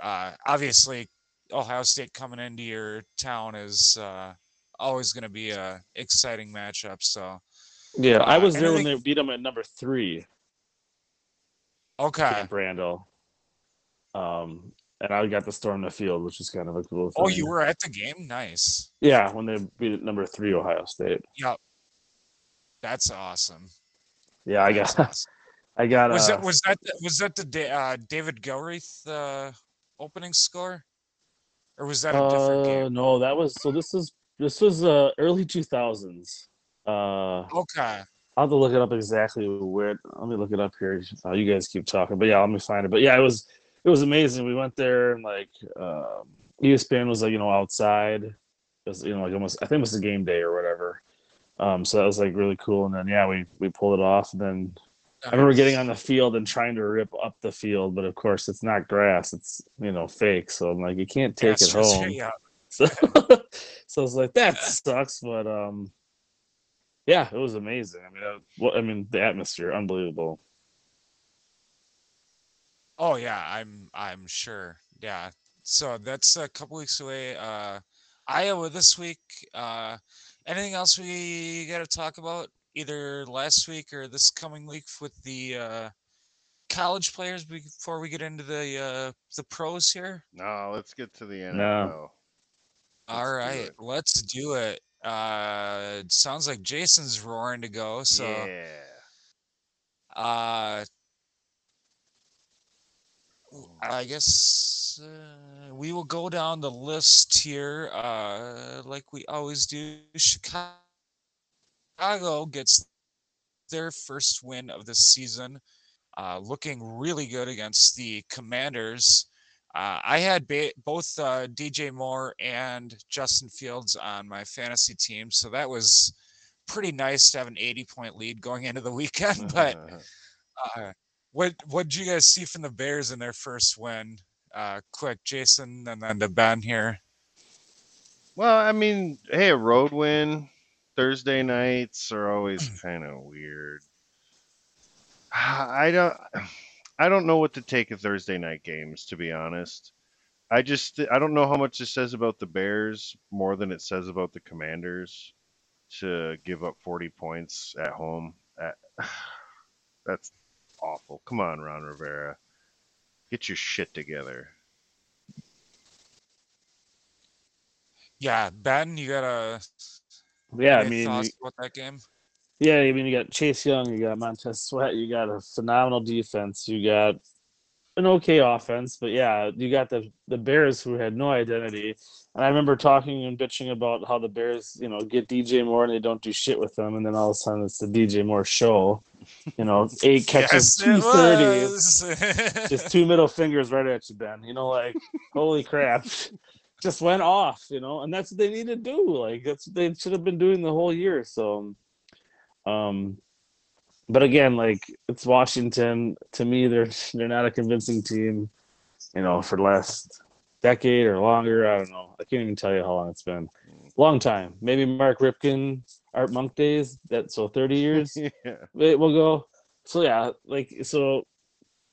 uh, obviously Ohio State coming into your town is uh, always going to be a exciting matchup. So Yeah, I was there when they beat them at number three, okay, Camp Randall. Um, and I got to storm the field, which is kind of a cool thing. oh, you were at the game, nice. Yeah, when they beat number three Ohio State. Yep, that's awesome. Yeah, I That's got, awesome. I got. Was uh, that was that the- was that the Da- uh, David Gilreath uh, opening score, or was that a different uh, game? no, that was so. This is this was uh early two thousands. Uh, Okay. I'll have to look it up exactly where. Let me look it up here. Uh, you guys keep talking, but yeah, let me find it. But yeah, it was it was amazing. We went there and like um, ESPN was like you know outside. It was you know like almost I think it was a game day or whatever. Um, so that was like really cool. And then yeah, we we pulled it off. And then I remember getting on the field and trying to rip up the field, but of course it's not grass; it's you know fake. So I'm like, you can't take it home. So, so I was like, that sucks, but um, yeah, it was amazing. I mean, uh, well, I mean, the atmosphere, unbelievable. Oh yeah, I'm I'm sure. Yeah. So that's a couple weeks away. Uh Iowa this week. Uh anything else we gotta talk about either last week or this coming week with the uh college players before we get into the uh the pros here? No, let's get to the NFL. No. All right, do let's do it. Uh it sounds like Jason's roaring to go. So yeah. uh I guess uh, we will go down the list here, uh, like we always do. Chicago gets their first win of the season, uh, looking really good against the Commanders. Uh, I had ba- both uh, DJ Moore and Justin Fields on my fantasy team, so that was pretty nice to have an 80 point lead going into the weekend. But uh, what what did you guys see from the Bears in their first win? Uh, quick, Jason, and then to Ben here. well, I mean, hey, a road win. Thursday nights are always kind of weird. I don't. I don't know what to take of Thursday night games, to be honest. I just I don't know how much it says about the Bears more than it says about the Commanders to give up 40 points at home. At, uh, that's awful. Come on, Ron Rivera. Get your shit together. Yeah, Ben, you got a Yeah, I any mean, thoughts about that game? Yeah, I mean, you got Chase Young, you got Montez Sweat, you got a phenomenal defense, you got an okay offense, but yeah, you got the the Bears who had no identity. And I remember talking and bitching about how the Bears, you know, get DJ Moore and they don't do shit with them, and then all of a sudden it's the DJ Moore show. You know, eight catches, Yes, two thirty, just two middle fingers right at you, Ben. You know, like holy crap. Just went off, you know, and that's what they need to do. Like that's what they should have been doing the whole year. So um, but again, like it's Washington. To me, they're they're not a convincing team. You know, for the last decade or longer. I don't know. I can't even tell you how long it's been. Long time. Maybe Mark Rypien, Art Monk days. That so thirty years. yeah. Wait, we'll go. So yeah, like so.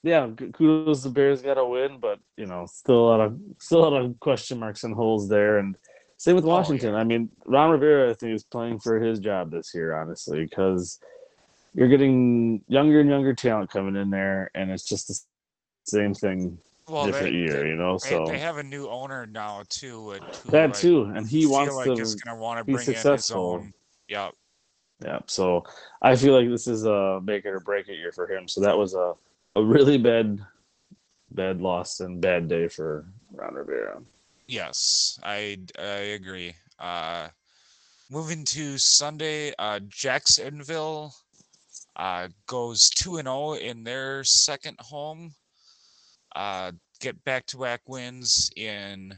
Yeah, kudos the Bears got a win, but you know, still a lot of still a lot of question marks and holes there. And same with Oh, yeah. Washington. I mean, Ron Rivera, I think, is playing for his job this year, honestly, because you're getting younger and younger talent coming in there, and it's just the same thing, well, different they, year, they, you know. they, So they have a new owner now too. who that I too, and he wants like to is going to want to be bring in successful. his own. Yeah, Yeah, so I feel like this is a make it or break it year for him. So that was a, a really bad, bad loss and bad day for Ron Rivera. Yes, I I agree. Uh, moving to Sunday, uh, Jacksonville uh, goes two and zero in their second home. Uh, get back to back wins in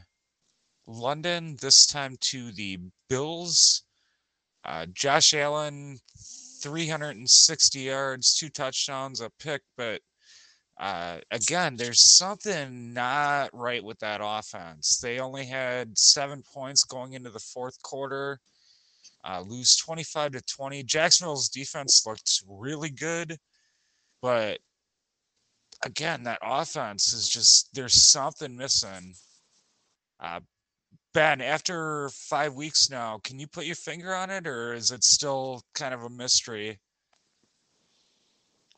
London. This time to the Bills. Uh, Josh Allen, 360 yards, two touchdowns, a pick, but uh, again, there's something not right with that offense. They only had seven points going into the fourth quarter, uh, lose 25 to 20. Jacksonville's defense looked really good, but again, that offense is just there's something missing. Uh, ben, after five weeks now, can you put your finger on it, or is it still kind of a mystery?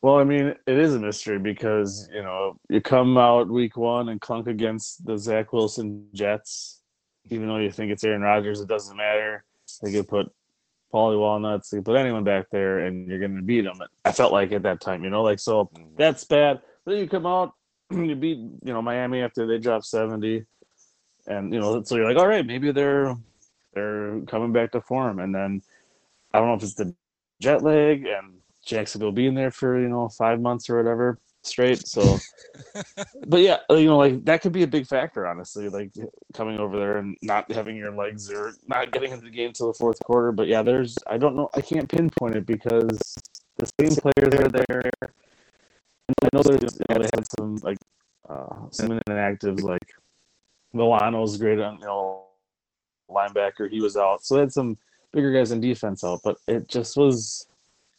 Well, I mean, it is a mystery because you know you come out week one and clunk against the Zach Wilson Jets, even though you think it's Aaron Rodgers, it doesn't matter. They could put Paulie Walnuts, they could put anyone back there, and you're going to beat them. I felt like at that time, you know, like so Mhm. that's bad. Then you come out, you beat you know Miami after they dropped seventy, and you know so you're like, all right, maybe they're they're coming back to form, and then I don't know if it's the jet lag and Jacksonville being there for you know five months or whatever straight. So, but yeah, you know, like that could be a big factor, honestly. Like coming over there and not having your legs or not getting into the game till the fourth quarter. But yeah, there's I don't know, I can't pinpoint it because the same players are there. I know there's you know, they had some like uh, some inactives like Milano's great on you know linebacker. He was out, so they had some bigger guys in defense out. But it just was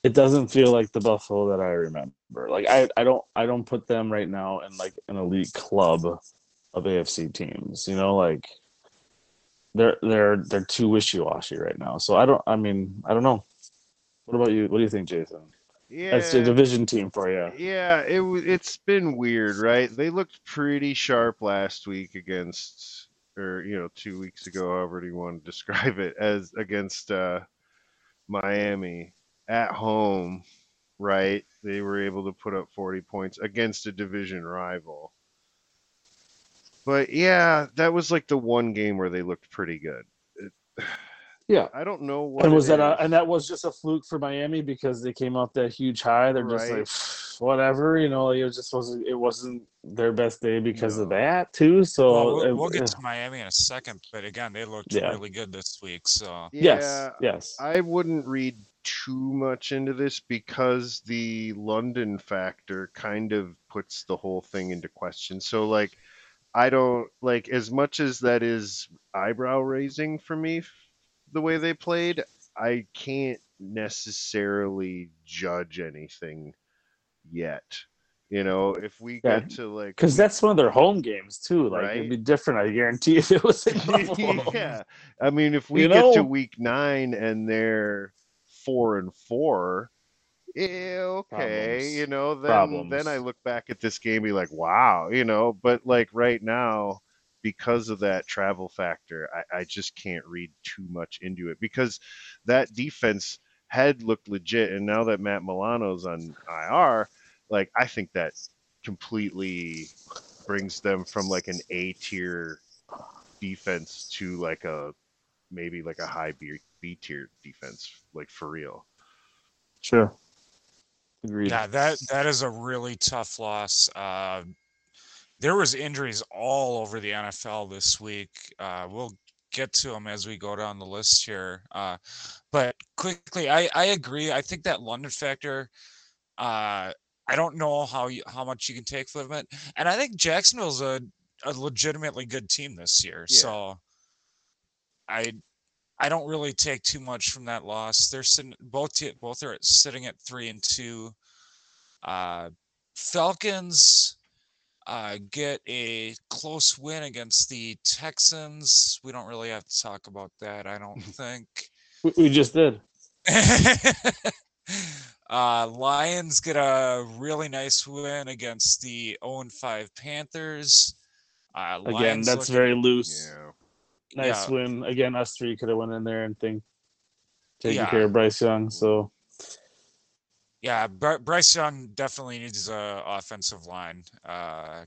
it doesn't feel like the Buffalo that I remember. Like I, I don't I don't put them right now in like an elite club of AFC teams. You know, like they're they're they're too wishy washy right now. So I don't I mean, I don't know. What about you? What do you think, Jason? Yeah. That's a division team for you. Yeah, it it's been weird, right? They looked pretty sharp last week against, or you know, two weeks ago, however you want to describe it, as against uh, Miami at home, right? They were able to put up 40 points against a division rival. But yeah, that was like the one game where they looked pretty good. Yeah. I don't know what. And was that a, and that was just a fluke for Miami because they came off that huge high. They're just Right. like whatever, you know. It just wasn't it wasn't their best day because of that too. So well, we'll, it- we'll get uh, to Miami in a second, but again, they looked Yeah. really good this week. So yes, Yeah, yes, I wouldn't read too much into this because the London factor kind of puts the whole thing into question. So like I don't like as much as that is eyebrow raising for me the way they played, I can't necessarily judge anything yet. You know, if we Yeah, get to like because that's one of their home games too. Like Right. it'd be different, I guarantee, if it was in Buffalo. yeah. I mean, if we You get to week nine and they're four and four, eh, okay, Problems. you know, then Problems. then I look back at this game and be like, wow, you know. But like right now, because of that travel factor, I, I just can't read too much into it because that defense had looked legit, and now that Matt Milano's on IR, like I think that completely brings them from like an A tier defense to like a maybe like a high B, B tier defense, like for real. Sure. Agreed. yeah, that that is a really tough loss. Uh, there was injuries all over the NFL this week. Uh, we'll get to them as we go down the list here. Uh, but quickly, I, I agree. I think that London factor. Uh, I don't know how you, how much you can take from it, and I think Jacksonville's a, a legitimately good team this year. Yeah. So, I I don't really take too much from that loss. They're sitting both te- both are sitting at three and two. Uh, Falcons uh, get a close win against the Texans. We don't really have to talk about that. I don't think. We, we just did. uh, Lions get a really nice win against the 0 5 Panthers. Uh, Again, that's looking- very loose. Yeah. Nice Yeah. win. Again, us three could have went in there and think taking Yeah. care of Bryce Young. So Yeah, Bry- Bryce Young definitely needs a offensive line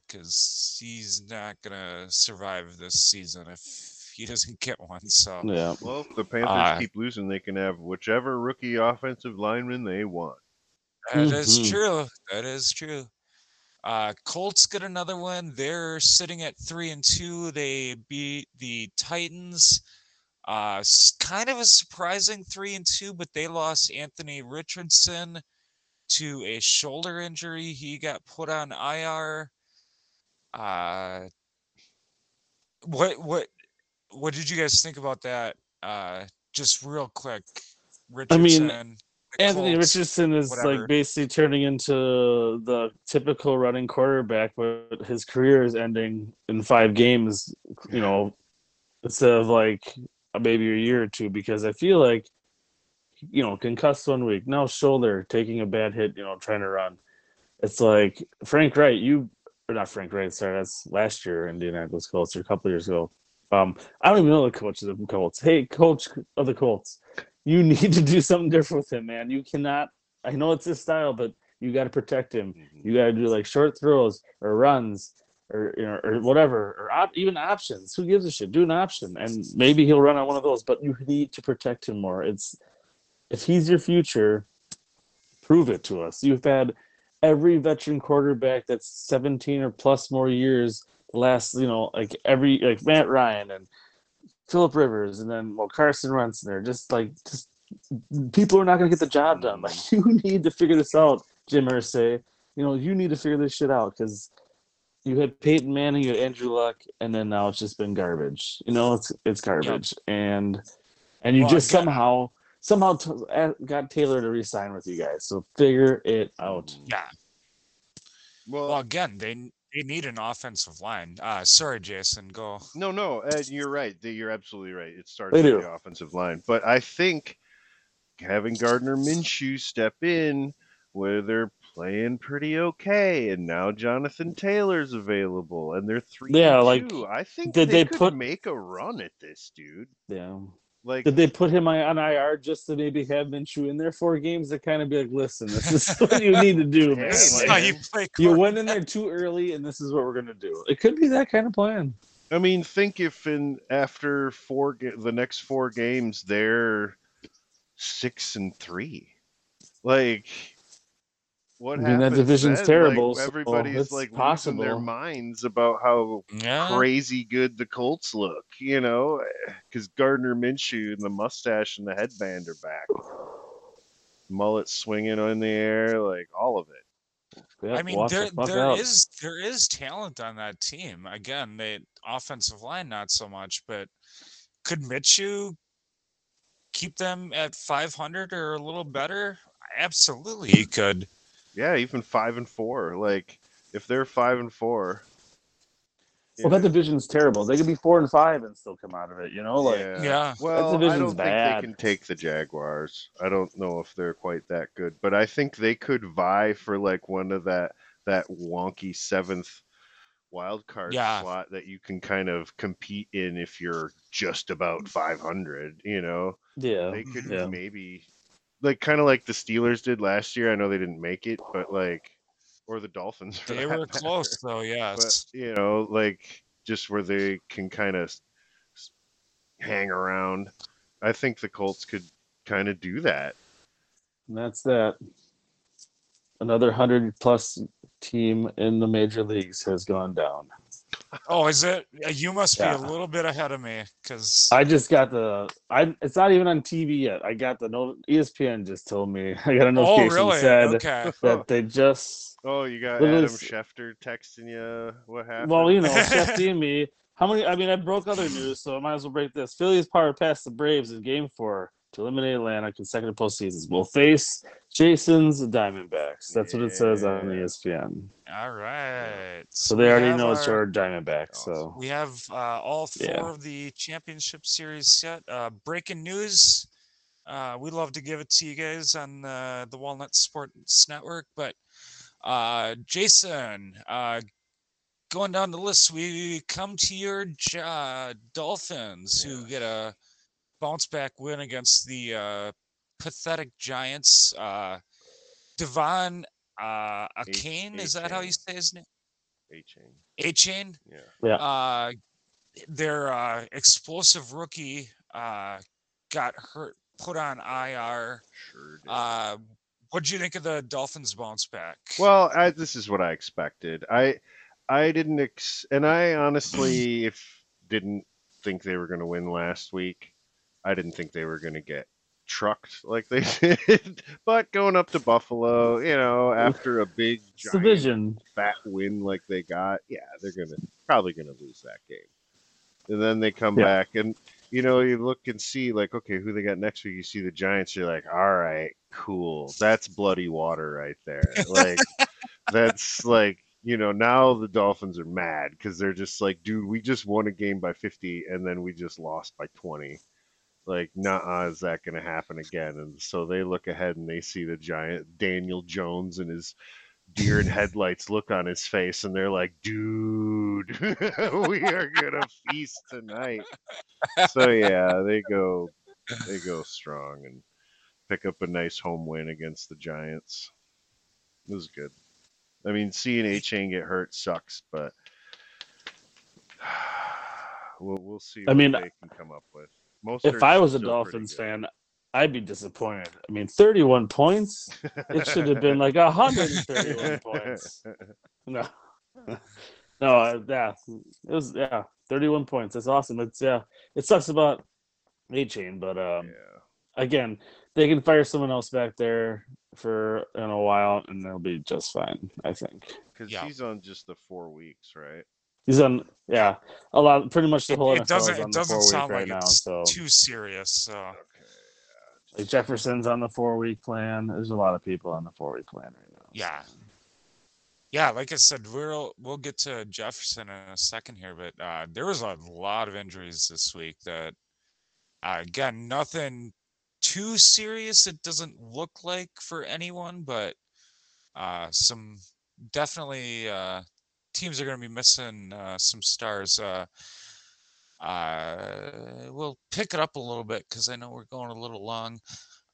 because he's not gonna survive this season if he doesn't get one. So yeah. Well, if the Panthers Uh, keep losing, they can have whichever rookie offensive lineman they want. that is Mhm. true. That is true. Uh, Colts get another one. They're sitting at three and two. They beat the Titans. Uh, kind of a surprising three and two, but they lost Anthony Richardson to a shoulder injury. He got put on IR. Uh, what what what did you guys think about that? Uh, just real quick, I mean, Richardson. Anthony Colts. Richardson is whatever. like basically turning into the typical running quarterback, but his career is ending in five games. You know, instead of like maybe a year or two, because I feel like you know concussed one week, now shoulder taking a bad hit, you know, trying to run. It's like Frank Reich, you or not Frank Reich, sorry, that's last year Indianapolis Colts or a couple years ago. Um, I don't even know the coach of the Colts. Hey, coach of the Colts, you need to do something different with him, man. You cannot. I know it's his style, but you got to protect him. Mhm. You got to do like short throws or runs or you know or whatever or op- even options. Who gives a shit? Do an option, and maybe he'll run on one of those. But you need to protect him more. It's if he's your future, prove it to us. You've had every veteran quarterback that's 17 or plus more years last you know like every like Matt Ryan and Philip Rivers and then well Carson Wentz there. Just like just people are not going to get the job done. Like you need to figure this out Jim Irsay. You know you need to figure this shit out because you had Peyton Manning you had Andrew Luck and then now it's just been garbage. You know it's it's garbage. And and you Well, just again- somehow somehow t- got Taylor to resign with you guys. So figure it out. Yeah. Well, Well, again, they they need an offensive line. Uh, sorry, Jason, go. no, no, Ed, you're right. You're absolutely right. It starts with the offensive line, but I think having Gardner Minshew step in where they're playing pretty okay, and now Jonathan Taylor's available, and they're three. Yeah, like, two, I think did they, they could put- make a run at this, dude. yeah Like Did they put him on on IR just to maybe have Minshew in there four games to kind of be like, listen, this is what you need to do, man. Hey, This is Like, you you went in there too early, and this is what we're gonna do. It could be that kind of plan. I mean, think if in after four the next four games they're six and three, like what I mean, that division's then? terrible, Like, everybody's it's like losing their minds about how Yeah. crazy good the Colts look, you know, because Gardner Minshew and the mustache and the headband are back, mullet swinging in the air, like all of it. Yeah, I mean, there the fuck there out. is there is talent on that team. Again, the offensive line not so much, but could Minshew keep them at 500 or a little better? Absolutely, he could. Yeah, even five and four. Like if they're five and four. Well, that division's terrible. They could be four and five and still come out of it. You know, like Yeah. Well, I division's don't think they can take the Jaguars. I don't know if they're quite that good, but I think they could vie for like one of that that wonky seventh wild card Yeah. slot that you can kind of compete in if you're just about 500. You know, yeah, they could yeah. maybe like kind of like the Steelers did last year. I know they didn't make it, but like or the Dolphins. They that were close matter. though, but yes. you know, like just where they can kind of hang around. I think the Colts could kind of do that. And that's that. Another hundred plus team in the major leagues has gone down. Oh, is it? uh, You must be a little bit ahead of me because I just got the. I. It's not even on TV yet. I got the. No, ESPN just told me. I got a oh, notification really? said Okay. that they just. Oh, you got Literally Adam s- Schefter texting you. What happened? Well, you know, Shefty and me. How many? I mean, I broke other news, so I might as well break this. Phillies power past the Braves in Game Four to eliminate Atlanta consecutive postseasons. Will face Jason's Diamondbacks. That's what it says on ESPN. All right. So they we already know it's our- your Diamondbacks. So We have uh, all four Yeah. of the championship series set. Uh, breaking news. Uh, we love to give it to you guys on the, the Walnut Sports Network. But uh, Jason, uh, going down the list, we come to your uh, Dolphins, who get a bounce back win against the uh, pathetic Giants. Uh, Devon uh, Akane, is that how you A-Chain. say his name? A chain. A Chain? Yeah. Yeah. Uh, their uh, explosive rookie uh, got hurt, put on IR. Sure. Did. Uh, what do you think of the Dolphins bounce back? Well, I, this is what I expected. I I didn't ex- and I honestly if didn't think they were going to win last week. I didn't think they were going to get trucked like they did. but going up to Buffalo, you know, after a big giant division. fat win like they got, yeah, they're going to probably going to lose that game. And then they come Yeah. back and you know, you look and see like okay, who they got next week, you see the Giants, you're like, "All right, cool. That's bloody water right there." Like that's like you know now the dolphins are mad because they're just like dude we just won a game by 50 and then we just lost by 20 like nah is that going to happen again and so they look ahead and they see the giant daniel jones and his deer in headlights look on his face and they're like dude we are going to feast tonight so yeah they go they go strong and pick up a nice home win against the giants it was good I mean, seeing Achane get hurt sucks, but we'll we'll see. I mean, they can come up with. Most If I was a Dolphins fan, I'd be disappointed. I mean, 31 points. It should have been like 131 points. No, no, uh, yeah, it was yeah, 31 points. That's awesome. It's yeah, it sucks about Achane, but um, yeah, again, they can fire someone else back there for in a while, and they'll be just fine. I think because Yeah. he's on just the four weeks, right? He's on. Yeah, a lot, pretty much the whole it NFL doesn't. is on It the doesn't four week sound right like now. it's So too serious. So Okay. like Jefferson's on the four week plan. There's a lot of people on the four week plan right now. yeah, yeah. Like I said, we'll we'll get to Jefferson in a second here, but uh, there was a lot of injuries this week. That uh, again, nothing too serious. It doesn't look like for anyone, but uh, some definitely uh, teams are going to be missing uh, some stars. Uh, Uh, we'll pick it up a little bit because I know we're going a little long.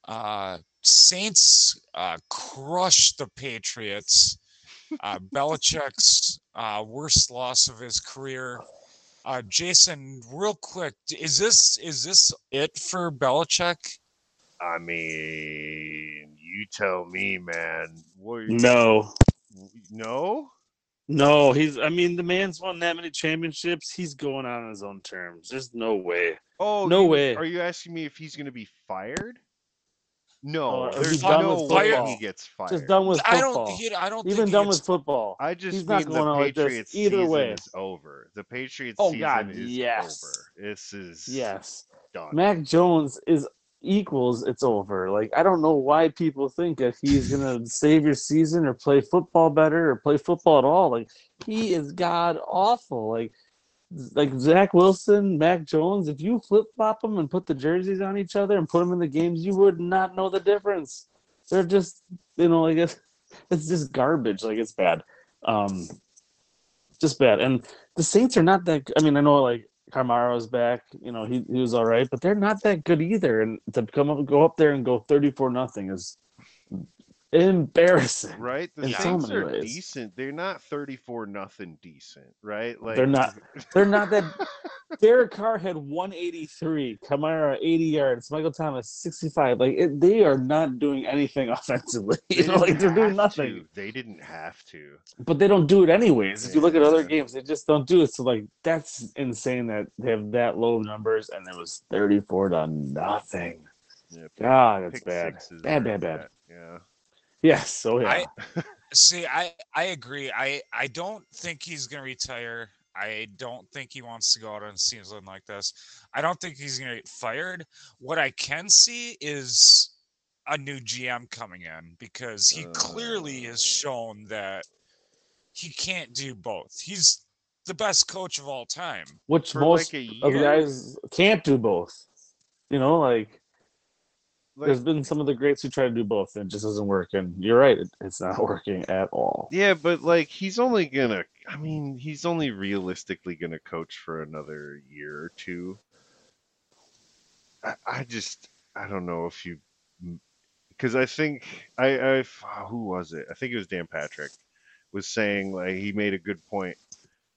Uh, Saints uh, crushed the Patriots. Uh, Belichick's uh, worst loss of his career. Uh, Jason, real quick, is this is this it for Belichick? I mean, you tell me, man. What, No, no? No, he's. I mean, the man's won that many championships. He's going out on his own terms. There's no way. Oh, No you- way. Are you asking me if he's going to be fired? No, Or is he there's no way football? he gets fired. Just done with football. I football. don't. He, I don't. Even think done with football. I just He's not mean going the out like this either way. is over. The Patriots Oh, season God, is yes. over. This is Yes. done. Mac Jones is equals it's over. Like I don't know why people think that he's gonna save your season or play football better or play football at all. Like he is god awful. Like like Zach Wilson, Mac Jones. If you flip flop them and put the jerseys on each other and put them in the games, you would not know the difference. They're just you know like it's, it's just garbage. Like it's bad. Um, just bad. And the Saints are not that. I mean, I know like Kamara's back. You know, he, he was all right, but they're not that good either. And to come up, go up there and go thirty-four nothing is embarrassing. Right? The in so Saints many are ways. decent. They're not 34 nothing decent, right? Like They're not. They're not that. Derek Carr had one eighty-three. Kamara eighty yards. Michael Thomas sixty-five. Like it, they are not doing anything offensively. They You know, like they're doing nothing. to. They didn't have to. But they don't do it anyways. If you look at other games, they just don't do it. So like that's insane that they have that low numbers and it was thirty-four to nothing. Yeah, God, that's pick bad. Bad, bad, bad. Yeah. Yes. Oh yeah. I- See, I I agree. I I don't think he's gonna retire. I don't think he wants to go out on a season like this. I don't think he's gonna get fired. What I can see is a new GM coming in because he clearly has Uh. shown that he can't do both. He's the best coach of all time. Which For most like of the guys can't do both. You know, like, Like, there's been some of the greats who try to do both and it just doesn't work. And you're right, it, it's not working at all. yeah, but like he's only gonna. I mean, he's only realistically gonna coach for another year or two. I, I just I don't know if you because I think I I who was it? I think it was Dan Patrick was saying like he made a good point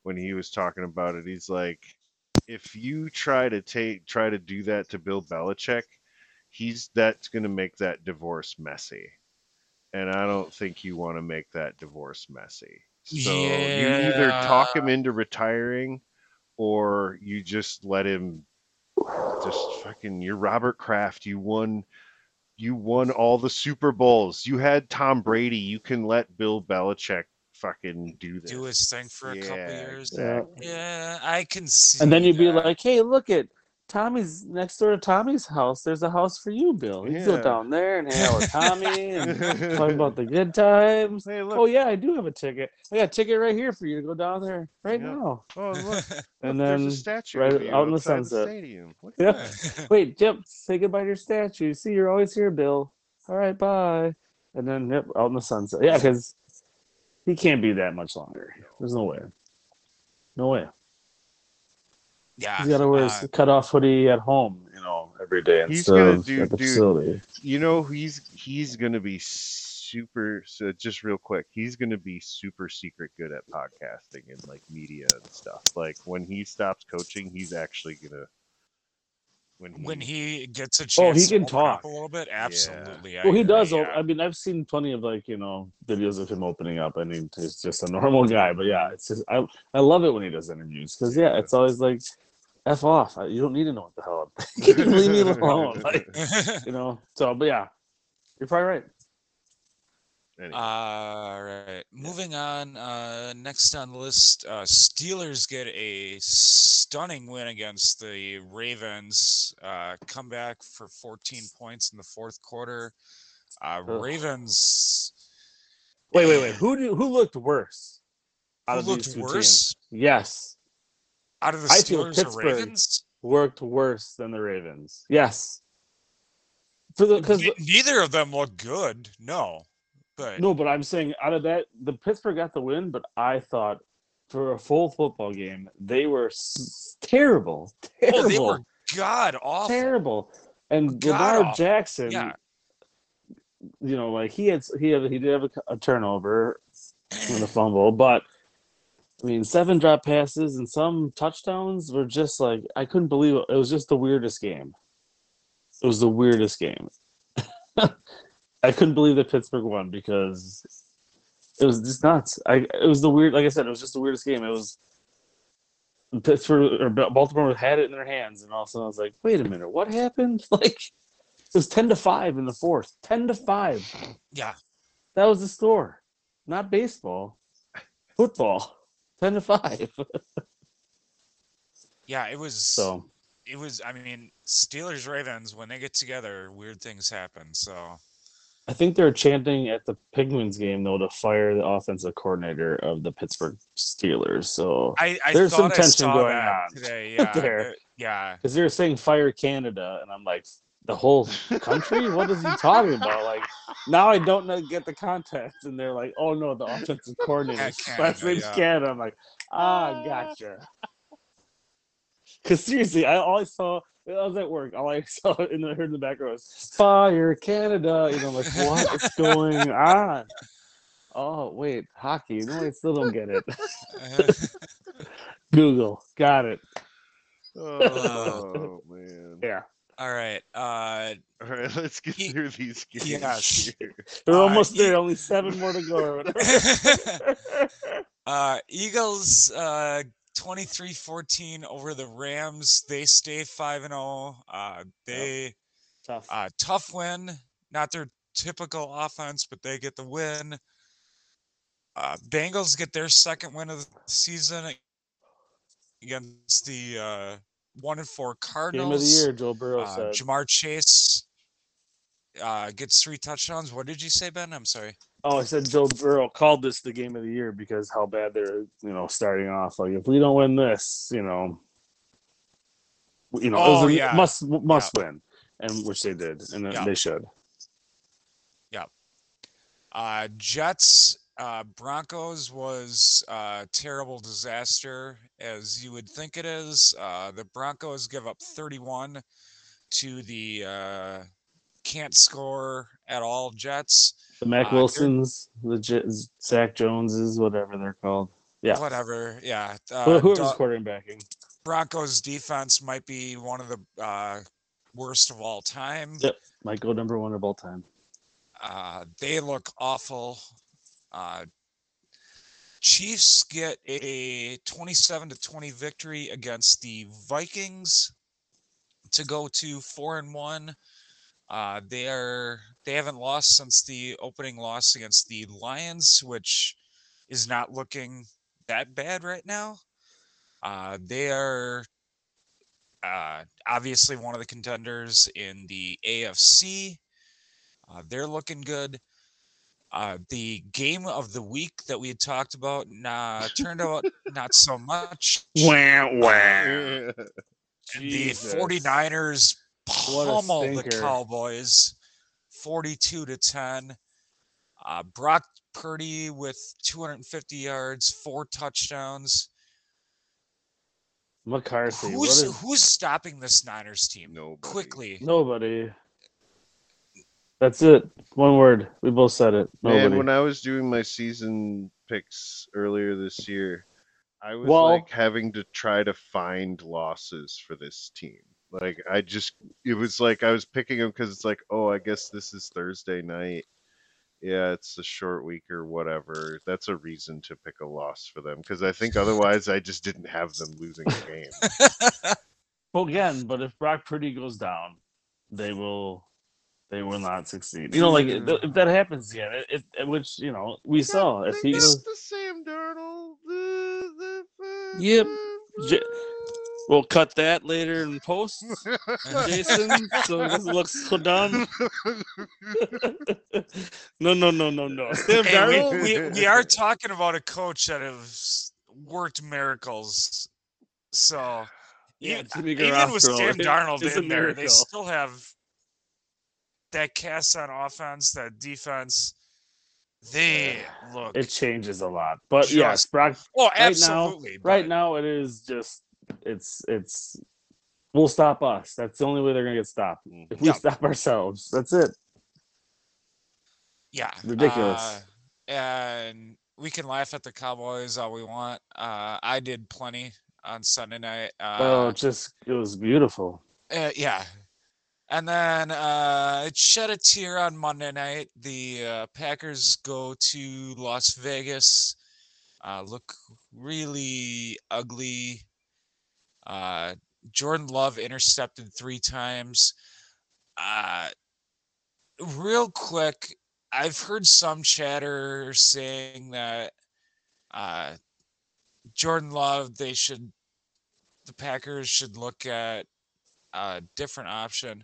when he was talking about it. He's like, if you try to take try to do that to Bill Belichick, he's that's gonna make that divorce messy. And I don't think you want to make that divorce messy. So you either talk him into retiring or you just let him just fucking you're Robert Kraft. You won you won all the Super Bowls. You had Tom Brady. You can let Bill Belichick fucking do this. Do his thing for a couple years. Exactly. Yeah, I can see. And then you'd be like, hey, look at Tommy's next door to Tommy's house. There's a house for you, Bill. You can Yeah. go down there and hang out with Tommy and talk about the good times. Hey, look. Oh yeah, I do have a ticket. I got a ticket right here for you to go down there right Yeah. now. Oh, look. And look, then there's a statue right of you out in the outside sunset. stadium. Look Yeah. that. wait, yep, say goodbye to your statue. See, you're always here, Bill. All right, bye. And then yep, out in the sunset. Yeah, because he can't be that much longer. There's no way. No way. Yeah, He's got to wear uh, his cut off hoodie at home, you know, every day He's instead of do- at the dude, facility. You know, he's he's gonna be super. So just real quick, he's gonna be super secret good at podcasting and like media and stuff. Like when he stops coaching, he's actually gonna. When he, when he gets a chance Oh, he can open talk. a little bit, absolutely. I Well, he agree, does. yeah. I mean, I've seen plenty of like you know videos of him opening up. I mean, he's just a normal guy. But yeah, it's just I I love it when he does interviews because yeah, it's always like f off. You don't need to know what the hell. I'm. Leave me alone. Like, you know. So, but yeah, you're probably right. Anyway, All right. Moving on. Uh, next on the list, uh, Steelers get a stunning win against the Ravens. Uh, come back for 14 points in the fourth quarter. Uh. Ravens. Wait, wait, wait. Who do, who looked worse? Who of looked these two worse teams? Yes, out of the I Steelers or Pittsburgh. Ravens? worked worse than the Ravens. Yes. For the because neither of them look good. No, but no, but I'm saying out of that, the Pittsburgh got the win, but I thought for a full football game, they were s- terrible, terrible, Oh, they were god awful. terrible. And Lamar. Jackson, Yeah. you know, like he had he had he did have a, a turnover and a fumble, but I mean, seven drop passes and some touchdowns were just like I couldn't believe it. It was just the weirdest game. It was the weirdest game. I couldn't believe that Pittsburgh won because it was just nuts. I it was the weird, like I said, it was just the weirdest game. It was Pittsburgh or Baltimore had it in their hands, and all of a sudden I was like, wait a minute, what happened? Like it was ten to five in the fourth. Ten to five. Yeah. That was the score. Not baseball. Football. Ten to five. Yeah, it was So it was I mean, Steelers Ravens when they get together, weird things happen. So I think they're chanting at the Penguins game though to fire the offensive coordinator of the Pittsburgh Steelers. So I, I There's some thought I tension going on today. Yeah. there. Yeah. because they were saying fire Canada, and I'm like, the whole country? what is he talking about? Like now I don't know get the context, and they're like, oh no, the offensive coordinator last Canada, name's yeah. Canada. I'm like, ah, gotcha. Because seriously, I all I saw. I was at work. All I saw in the heard in the background was "Fire Canada." You know, I'm like what is going on? Oh wait, hockey. No, I still don't get it. Google, got it. Oh man. Yeah, All right. Uh All right, let's get Ye- through these games yes. here. they're Uh, almost you- there. Only seven more to go. Or uh Eagles uh 23-14 over the Rams. They stay 5 and 0. Uh they Tough. uh tough win. Not their typical offense, but they get the win. Uh Bengals get their second win of the season against the uh 1 and 4 Cardinals. Game of the year, Joe Burrow Uh, said. Ja'Marr Chase uh, gets three touchdowns. What did you say, Ben? I'm sorry. Oh, I said Joe Burrow called this the game of the year because how bad they're, you know, starting off. Like if we don't win this, you know, you know, Oh, a yeah. must must win, and which they did, and Yeah. they should. Yeah. Uh, Jets, uh, Broncos was a terrible disaster, as you would think it is. Uh, the Broncos give up 31 to the uh, can't score at all Jets. The Mac Uh, Wilsons, the J- Zach Joneses, whatever they're called. Yeah, Whatever. Yeah. Who- Uh, whoever's quarterbacking. Broncos defense might be one of the uh, worst of all time. Yep. Might go number one of all time. Uh, they look awful. Uh, Chiefs get a 27 to 20 victory against the Vikings to go to four and one. Uh, they are they haven't lost since the opening loss against the Lions, which is not looking that bad right now. Uh, they are uh, obviously one of the contenders in the AFC. Uh, they're looking good. Uh, the game of the week that we had talked about nah, turned out not so much. Wah, wah. Yeah. The 49ers What a pummel the. Cowboys 42 to 10. Uh, Brock Purdy with 250 yards, four touchdowns. McCarthy. Who's is, who's stopping this Niners team? Nobody. Quickly. nobody. That's it. One word. We both said it. Nobody. Man, when I was doing my season picks earlier this year, I was Well- like having to try to find losses for this team. Like I just, it was like I was picking them because it's like, oh, I guess this is Thursday night. Yeah, it's a short week or whatever. That's a reason to pick a loss for them because I think otherwise I just didn't have them losing a game. Well, again, but if Brock Purdy goes down, they will, they will not succeed. You know, like mm-hmm. if if that happens again, it, it, which you know we saw if They he goes, the Sam Darnold. the- the- Yep. J- we'll cut that later in post, Jason, so it doesn't look so dumb. no, no, no, no, no. Sam Hey, Darnold. we, we, we are talking about a coach that has worked miracles. So Yeah, even, Jimmy even with Garoppolo Sam Darnold is a in there, they miracle. still have that cast on offense, that defense. They look. It changes a lot, but yes, Just- Brock. oh, now- absolutely. Right but- now, it is just it's it's. We'll stop us. That's the only way they're gonna get stopped. If we Yeah. stop ourselves, that's it. Yeah. Ridiculous. uh, and we can laugh at the Cowboys all we want. Uh, I did plenty on Sunday night. Uh, oh, just it was beautiful. uh, yeah. And then uh, it shed a tear on Monday night. The uh, Packers go to Las Vegas, uh, look really ugly. Uh, Jordan Love intercepted three times. Uh, real quick, I've heard some chatter saying that uh, Jordan Love, they should, the Packers should look at a different option.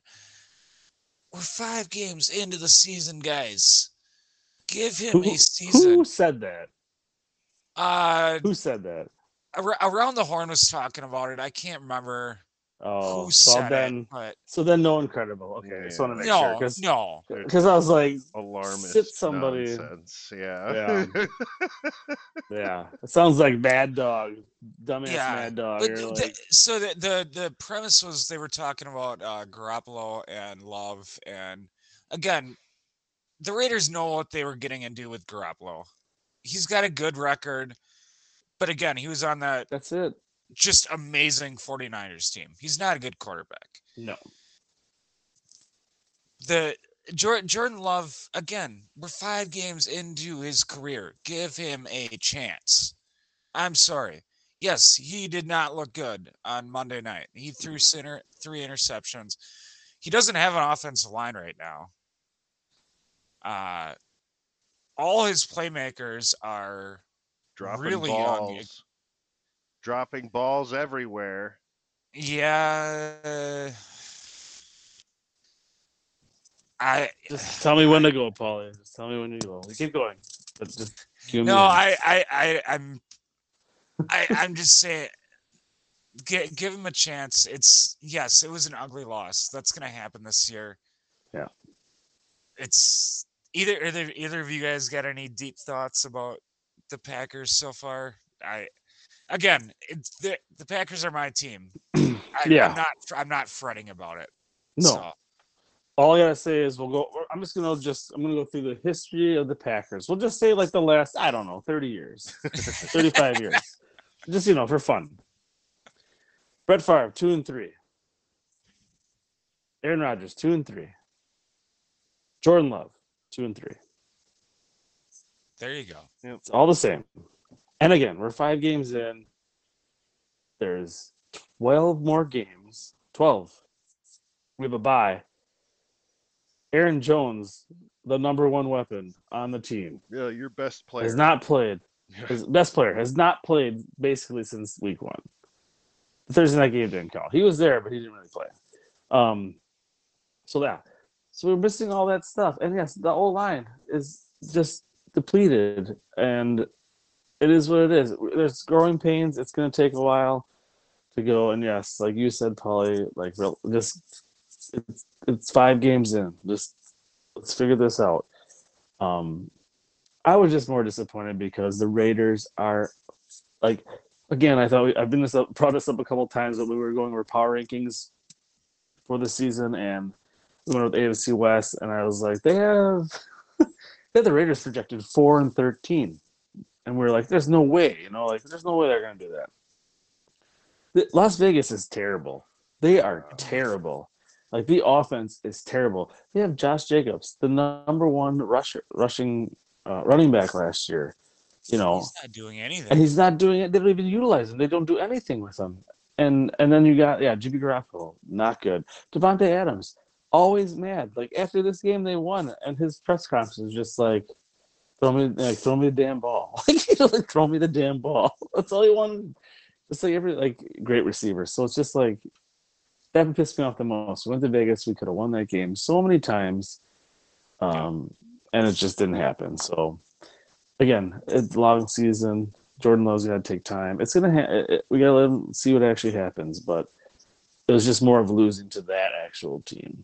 We're five games into the season, guys. Give him Who, a season. who said that? Uh, Who said that? Ar- around the horn was talking about it. I can't remember Oh, who so said then it, but so then no one credible. Okay, just want to make no, sure no. because I was like, Alarmist Sit somebody- nonsense. Yeah. yeah, it sounds like Mad Dog, dumbass Yeah, Mad Dog. But the, like, so the, the the premise was they were talking about uh, Garoppolo and Love, and again, the Raiders know what they were getting into with Garoppolo. He's got a good record, but again, he was on that that's it. just amazing 49ers team. He's not a good quarterback. No, the Jordan, Jordan Love again. We're five games into his career. Give him a chance. I'm sorry. Yes, he did not look good on Monday night. He threw center three interceptions. He doesn't have an offensive line right now. Uh, all his playmakers are Dropping Really young. balls. Dropping balls everywhere. yeah. I just tell me when to go, Paulie. Just tell me when to go. We Keep going, but just give me No, a- I, I, I, I'm, I, I'm just saying, give, give him a chance. It's yes, it was an ugly loss. That's gonna happen this year. Yeah. It's either either either of you guys got any deep thoughts about the Packers so far? I, again, the the Packers are my team. I, Yeah. I'm not I'm not fretting about it. no. So, All I gotta say is we'll go. I'm just gonna just I'm gonna go through the history of the Packers. We'll just say like the last I don't know 30 years, 35 years, just you know for fun. Brett Favre two and three. Aaron Rodgers two and three. Jordan Love two and three. There you go. It's all the same. And again, we're five games in. There's 12 more games. 12. We have a bye. Aaron Jones, the number one weapon on the team, Yeah, your best player. has not played. His best player has not played basically since week one. The Thursday night game didn't count. He was there, but he didn't really play. Um, so yeah, so we're missing all that stuff, and yes, the whole line is just depleted, and it is what it is. There's growing pains. It's going to take a while to go, and yes, like you said, Polly, like just it's it's five games in. Just let's figure this out. Um, I was just more disappointed because the Raiders are like again. I thought we, I've been this up, brought this up a couple times when we were going over power rankings for the season, and we went with AFC West, and I was like, they have they have the Raiders projected four and thirteen, and we are like, there's no way, you know, like there's no way they're gonna do that. Las Vegas is terrible. They are terrible. Like the offense is terrible. They have Josh Jacobs, the number one rusher, rushing uh, running back last year. You know, He's not doing anything. and he's not doing it. They don't even utilize him. They don't do anything with him. And and then you got yeah, Jimmy Garoppolo, not good. Davante Adams, always mad. Like after this game, they won, and his press conference was just like, throw me like throw me the damn ball. Like, throw me the damn ball. That's all he wanted. It's like every like great receiver. So it's just like that pissed me off the most. We went to Vegas. We could have won that game so many times, um, and it just didn't happen. So again, it's long season. Jordan Love's to take time. It's gonna. Ha- it, we gotta let him see what actually happens. But it was just more of losing to that actual team.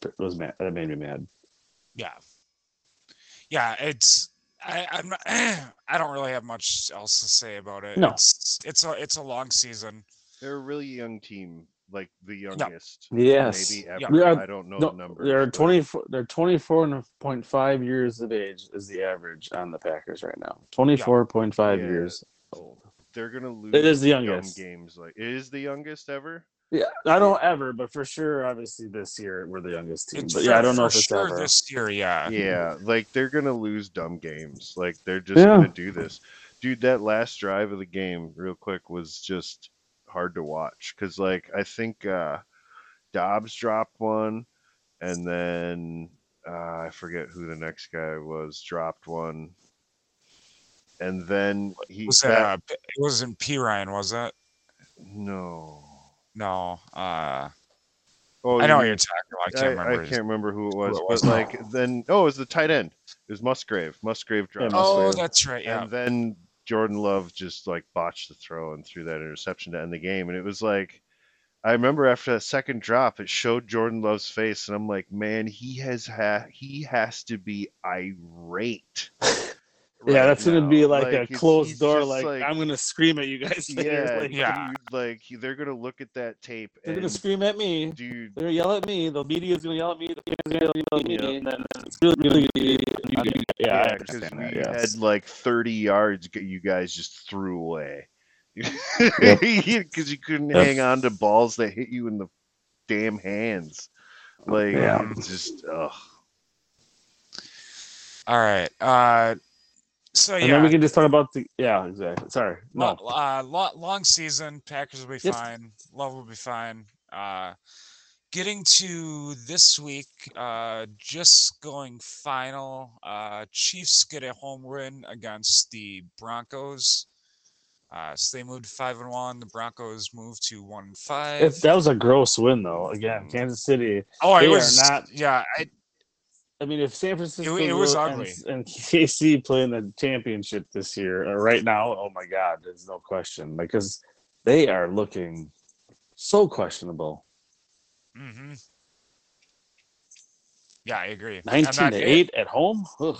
That was mad. That made me mad. yeah. yeah, it's I, I'm not, I don't really have much else to say about it. No. It's it's a it's a long season. They're a really young team, like the youngest. Yes. Maybe ever. We are- I don't know No, the number. they're but 24. They're 24.5 years of age is the average on the Packers right now. 24.5 Yeah. years old. They're gonna lose. It is the dumb youngest. games. Like it is the youngest ever. Yeah, I don't ever, but for sure, obviously this year we're the youngest team. It's But yeah, I don't know for if it's sure ever. this year. Yeah, Yeah, like they're gonna lose dumb games. Like they're just Yeah. gonna do this. Dude, that last drive of the game, real quick, was just hard to watch because, like, I think uh, Doubs dropped one, and then uh, I forget who the next guy was dropped one, and then he was that- that, uh, P- it wasn't P Ryan, was it? no. No. Uh, Oh, I know you what mean- you're talking about. I I, can't remember. I his- can't remember who it was, it was. but like then oh, it was the tight end. It was Musgrave. Musgrave dropped. Oh, Musgrave. that's right. Yeah. And then Jordan Love just like botched the throw and threw that interception to end the game. And it was like, I remember after that second drop, it showed Jordan Love's face, and I'm like, man, he has ha- he has to be irate. yeah, right that's gonna be now. like, a it's- closed he's door. just Like, I'm gonna scream at you guys. yeah, like, Yeah. dude, like they're gonna look at that tape they're and gonna scream at me. dude, They're gonna yell at me. The media's gonna yell at me. The fans are gonna yell at me. Yep. And then it's really, really, you. Yeah, I yeah, because we. Yes. had like 30 yards you guys just threw away. Yep. Because you couldn't Yep. hang on to balls that hit you in the damn hands. Like, Yeah. just, ugh. All right. Uh, so and yeah, then we can just talk about the. Yeah, exactly. Sorry. No. Lo- uh, lo- long season. Packers will be Yes. fine. Love will be fine. Uh, getting to this week, uh, just going final. Uh, Chiefs get a home win against the Broncos. Uh, so they moved five and one. The Broncos moved to one and five. If that was a gross win, though. Again, Kansas City. oh, it was not- Yeah, I, I mean, if San Francisco it was and- ugly. and, KC playing the championship this year, uh, right now, oh my God, there's no question. Because they are looking so questionable. hmm Yeah, I agree. 19 that to 8 at home? Ugh.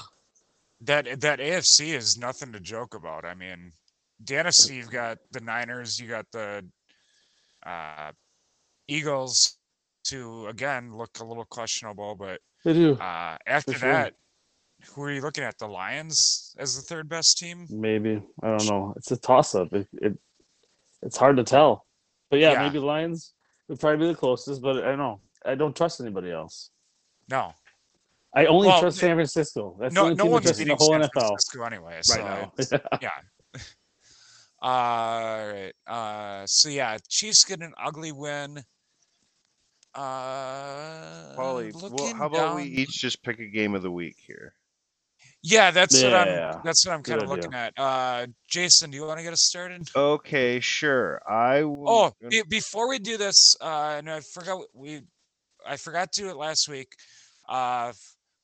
That that AFC is nothing to joke about. I mean, the NFC you've got the Niners, you got the uh, Eagles, to again look a little questionable. But They do. uh, after For sure. that, who are you looking at? The Lions as the third best team? Maybe. I don't know. It's a toss up. It, it It's hard to tell. But yeah, Yeah. maybe Lions would probably be the closest, but I don't know. I don't trust anybody else. No, I only Well, trust San Francisco. That's the no, only no team I one's trust in the whole San NFL Francisco anyway. So right now. yeah. All right. Uh, so yeah, Chiefs get an ugly win. Uh, Paulie, well, how about we each just pick a game of the week here? Yeah, that's what I'm. That's what I'm good kind of idea. looking at. Uh, Jason, do you want to get us started? Okay, sure. I will. Oh, be, before we do this, uh, and I forgot we, I forgot to do it last week. Uh,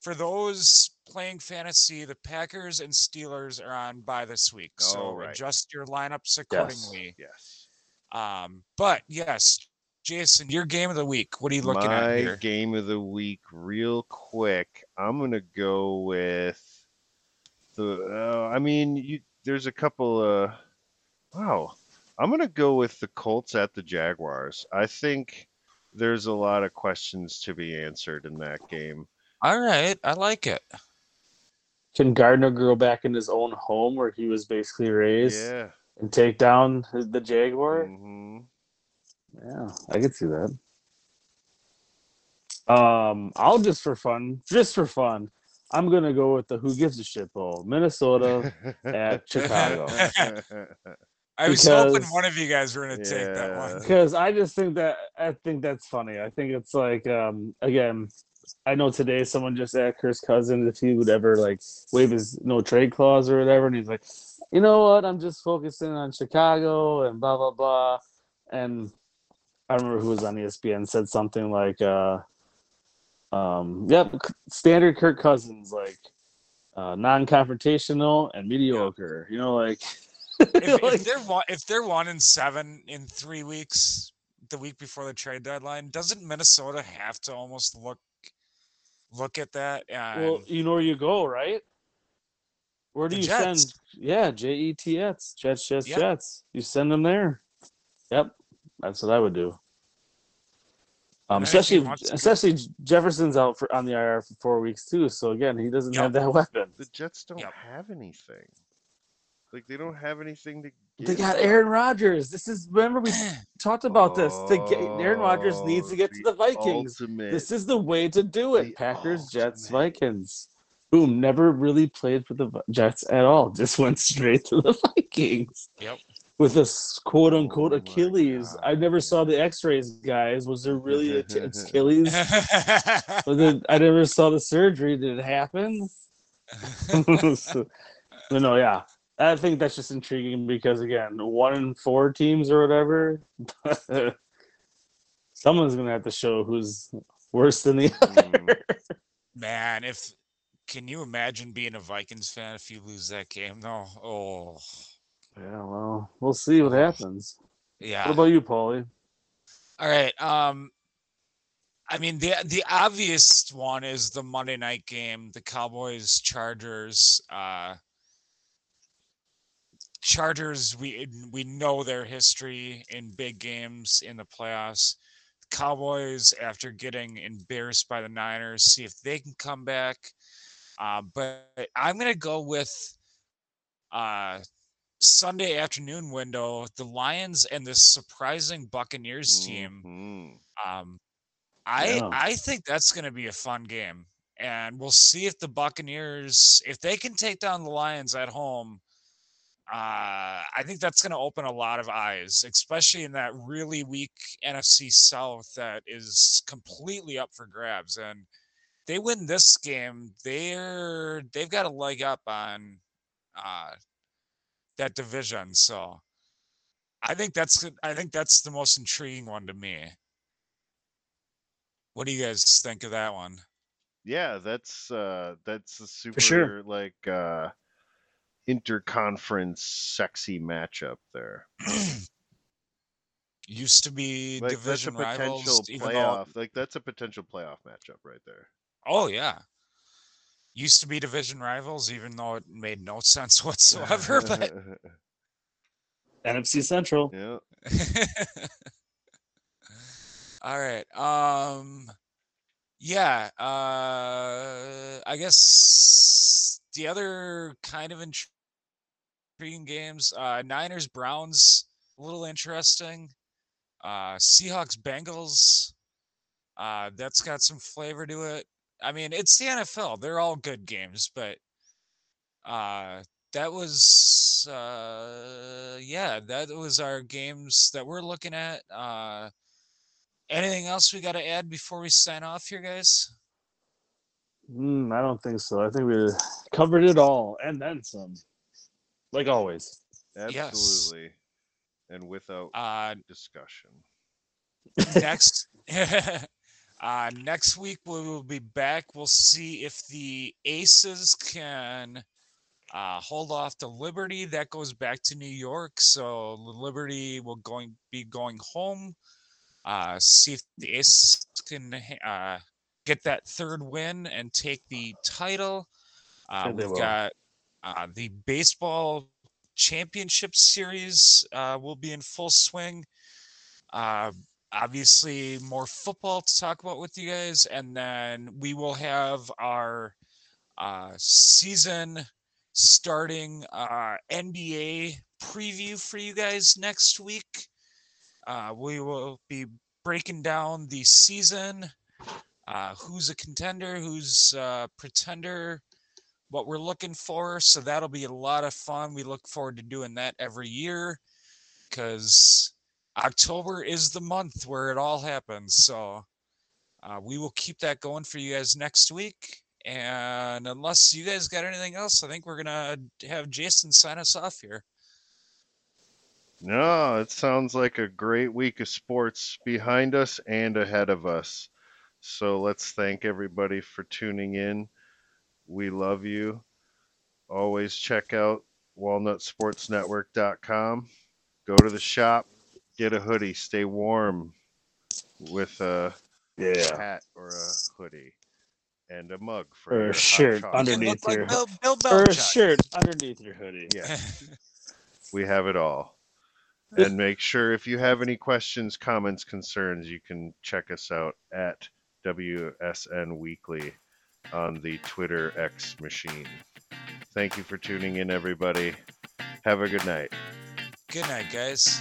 for those playing fantasy, the Packers and Steelers are on by this week, so Oh, right. adjust your lineups accordingly. yes. Um, but yes, Jason, your game of the week. What are you looking My at here? game of the week, real quick. I'm gonna go with the. Uh, I mean, you. There's a couple. Uh, wow. I'm gonna go with the Colts at the Jaguars. I think there's a lot of questions to be answered in that game. All right, I like it. Can Gardner grow back in his own home where he was basically raised Yeah. and take down the Jaguar? hmm Yeah, I could see that. Um, I'll just for fun, just for fun, I'm gonna go with the Who Gives a Shit Bowl, Minnesota at Chicago, I was hoping one of you guys were going to take that one. because I just think that I think that's funny. I think it's like, um, again, I know today someone just asked Chris Cousins if he would ever like waive his no trade clause or whatever, and he's like, you know what, I'm just focusing on Chicago and blah blah blah, and I remember who was on ESPN said something like, uh, um, yep, standard Kirk Cousins, like uh, non-confrontational and mediocre. You know, like, if, like- if they're one, if they're one and seven in three weeks, the week before the trade deadline, doesn't Minnesota have to almost look look at that? And well, you know where you go, right? Where do you Jets. send? Yeah, J E T S, Jets, Jets, Yep. Jets. You send them there. Yep, that's what I would do. Um, especially, wants to go- especially Jefferson's out for on the IR for four weeks too. So again, he doesn't Yep. have that weapon. The Jets don't Yep. have anything. Like they don't have anything to. Get. They got. Aaron Rodgers. This is remember we talked about this. To get Aaron Rodgers needs to get to Oh, the Vikings. ultimate- This is the way to do it. the Packers, Jets. Vikings. Boom. Never really played for the Jets at all. Just went straight to the Vikings. Yep. With a s- quote unquote Oh my Achilles. I never saw the x rays, guys. Was there really a t- Achilles? Was it, I never saw the surgery. Did it happen? So- but no, yeah. I think that's just intriguing because again, one in four teams or whatever. Someone's gonna have to show who's worse than the other. Mm. Man, if can you imagine being a Vikings fan if you lose that game though? Oh Yeah, well, we'll see what happens. yeah. What about you, Paulie? All right. Um, I mean the the obvious one is the Monday night game, the Cowboys Chargers. Uh, Chargers, we we know their history in big games in the playoffs. Cowboys, after getting embarrassed by the Niners, see if they can come back. Uh, but I'm gonna go with uh, Sunday afternoon window, the Lions and this surprising Buccaneers team. Mhm. Um, I Yeah. I think that's going to be a fun game, and we'll see if the Buccaneers, if they can take down the Lions at home. Uh, I think that's going to open a lot of eyes, especially in that really weak NFC South that is completely up for grabs. And they win this game, they're they've got a leg up on uh, that division. So I think that's I think that's the most intriguing one to me. What do you guys think of that one? Yeah, that's uh that's a super sure. like uh interconference sexy matchup there. Used to be Like that's a division potential rivals, even though playoff. Like that's a potential playoff matchup right there. oh yeah, used to be division rivals, even though it made no sense whatsoever. But NFC Central. yeah. all right, um, yeah, uh, I guess the other kind of intriguing games, uh, Niners Browns, a little interesting. Uh, Seahawks Bengals, uh, that's got some flavor to it. I mean, it's the NFL; they're all good games, but uh, that was uh, yeah, that was our games that we're looking at. Uh, anything else we got to add before we sign off here, guys? Mm, I don't think so. I think we covered it all and then some. Like always. Yes. Absolutely. And without Uh, discussion. next uh next week we will be back. We'll see if the aces can uh hold off the liberty. That goes back to new york. So the liberty will going be going home. Uh see if the aces can uh get that third win and take the title. Uh we've will. got uh the baseball championship series uh will be in full swing. Uh obviously more football to talk about with you guys and then we will have our uh season starting uh nba preview for you guys next week. Uh we will be breaking down the season uh who's a contender who's uh pretender what we're looking for so that'll be a lot of fun. We look forward to doing that every year because October is the month where it all happens. So uh, we will keep that going for you guys next week. And unless you guys got anything else, I think we're gonna have Jason sign us off here. No, it sounds like a great week of sports behind us and ahead of us. So let's thank everybody for tuning in. We love you. Always check out walnutsportsnetwork.com. Go to the shop, get a hoodie, stay warm with a Yeah. hat or a hoodie. and a mug for Or a your hot shirt underneath look like your- Bill, Bill or a shirt underneath your hoodie. Yeah, we have it all. And make sure if you have any questions, comments, concerns, you can check us out at WSN Weekly on the Twitter X machine. Thank you for tuning in, everybody. Have a good night. Good night, guys.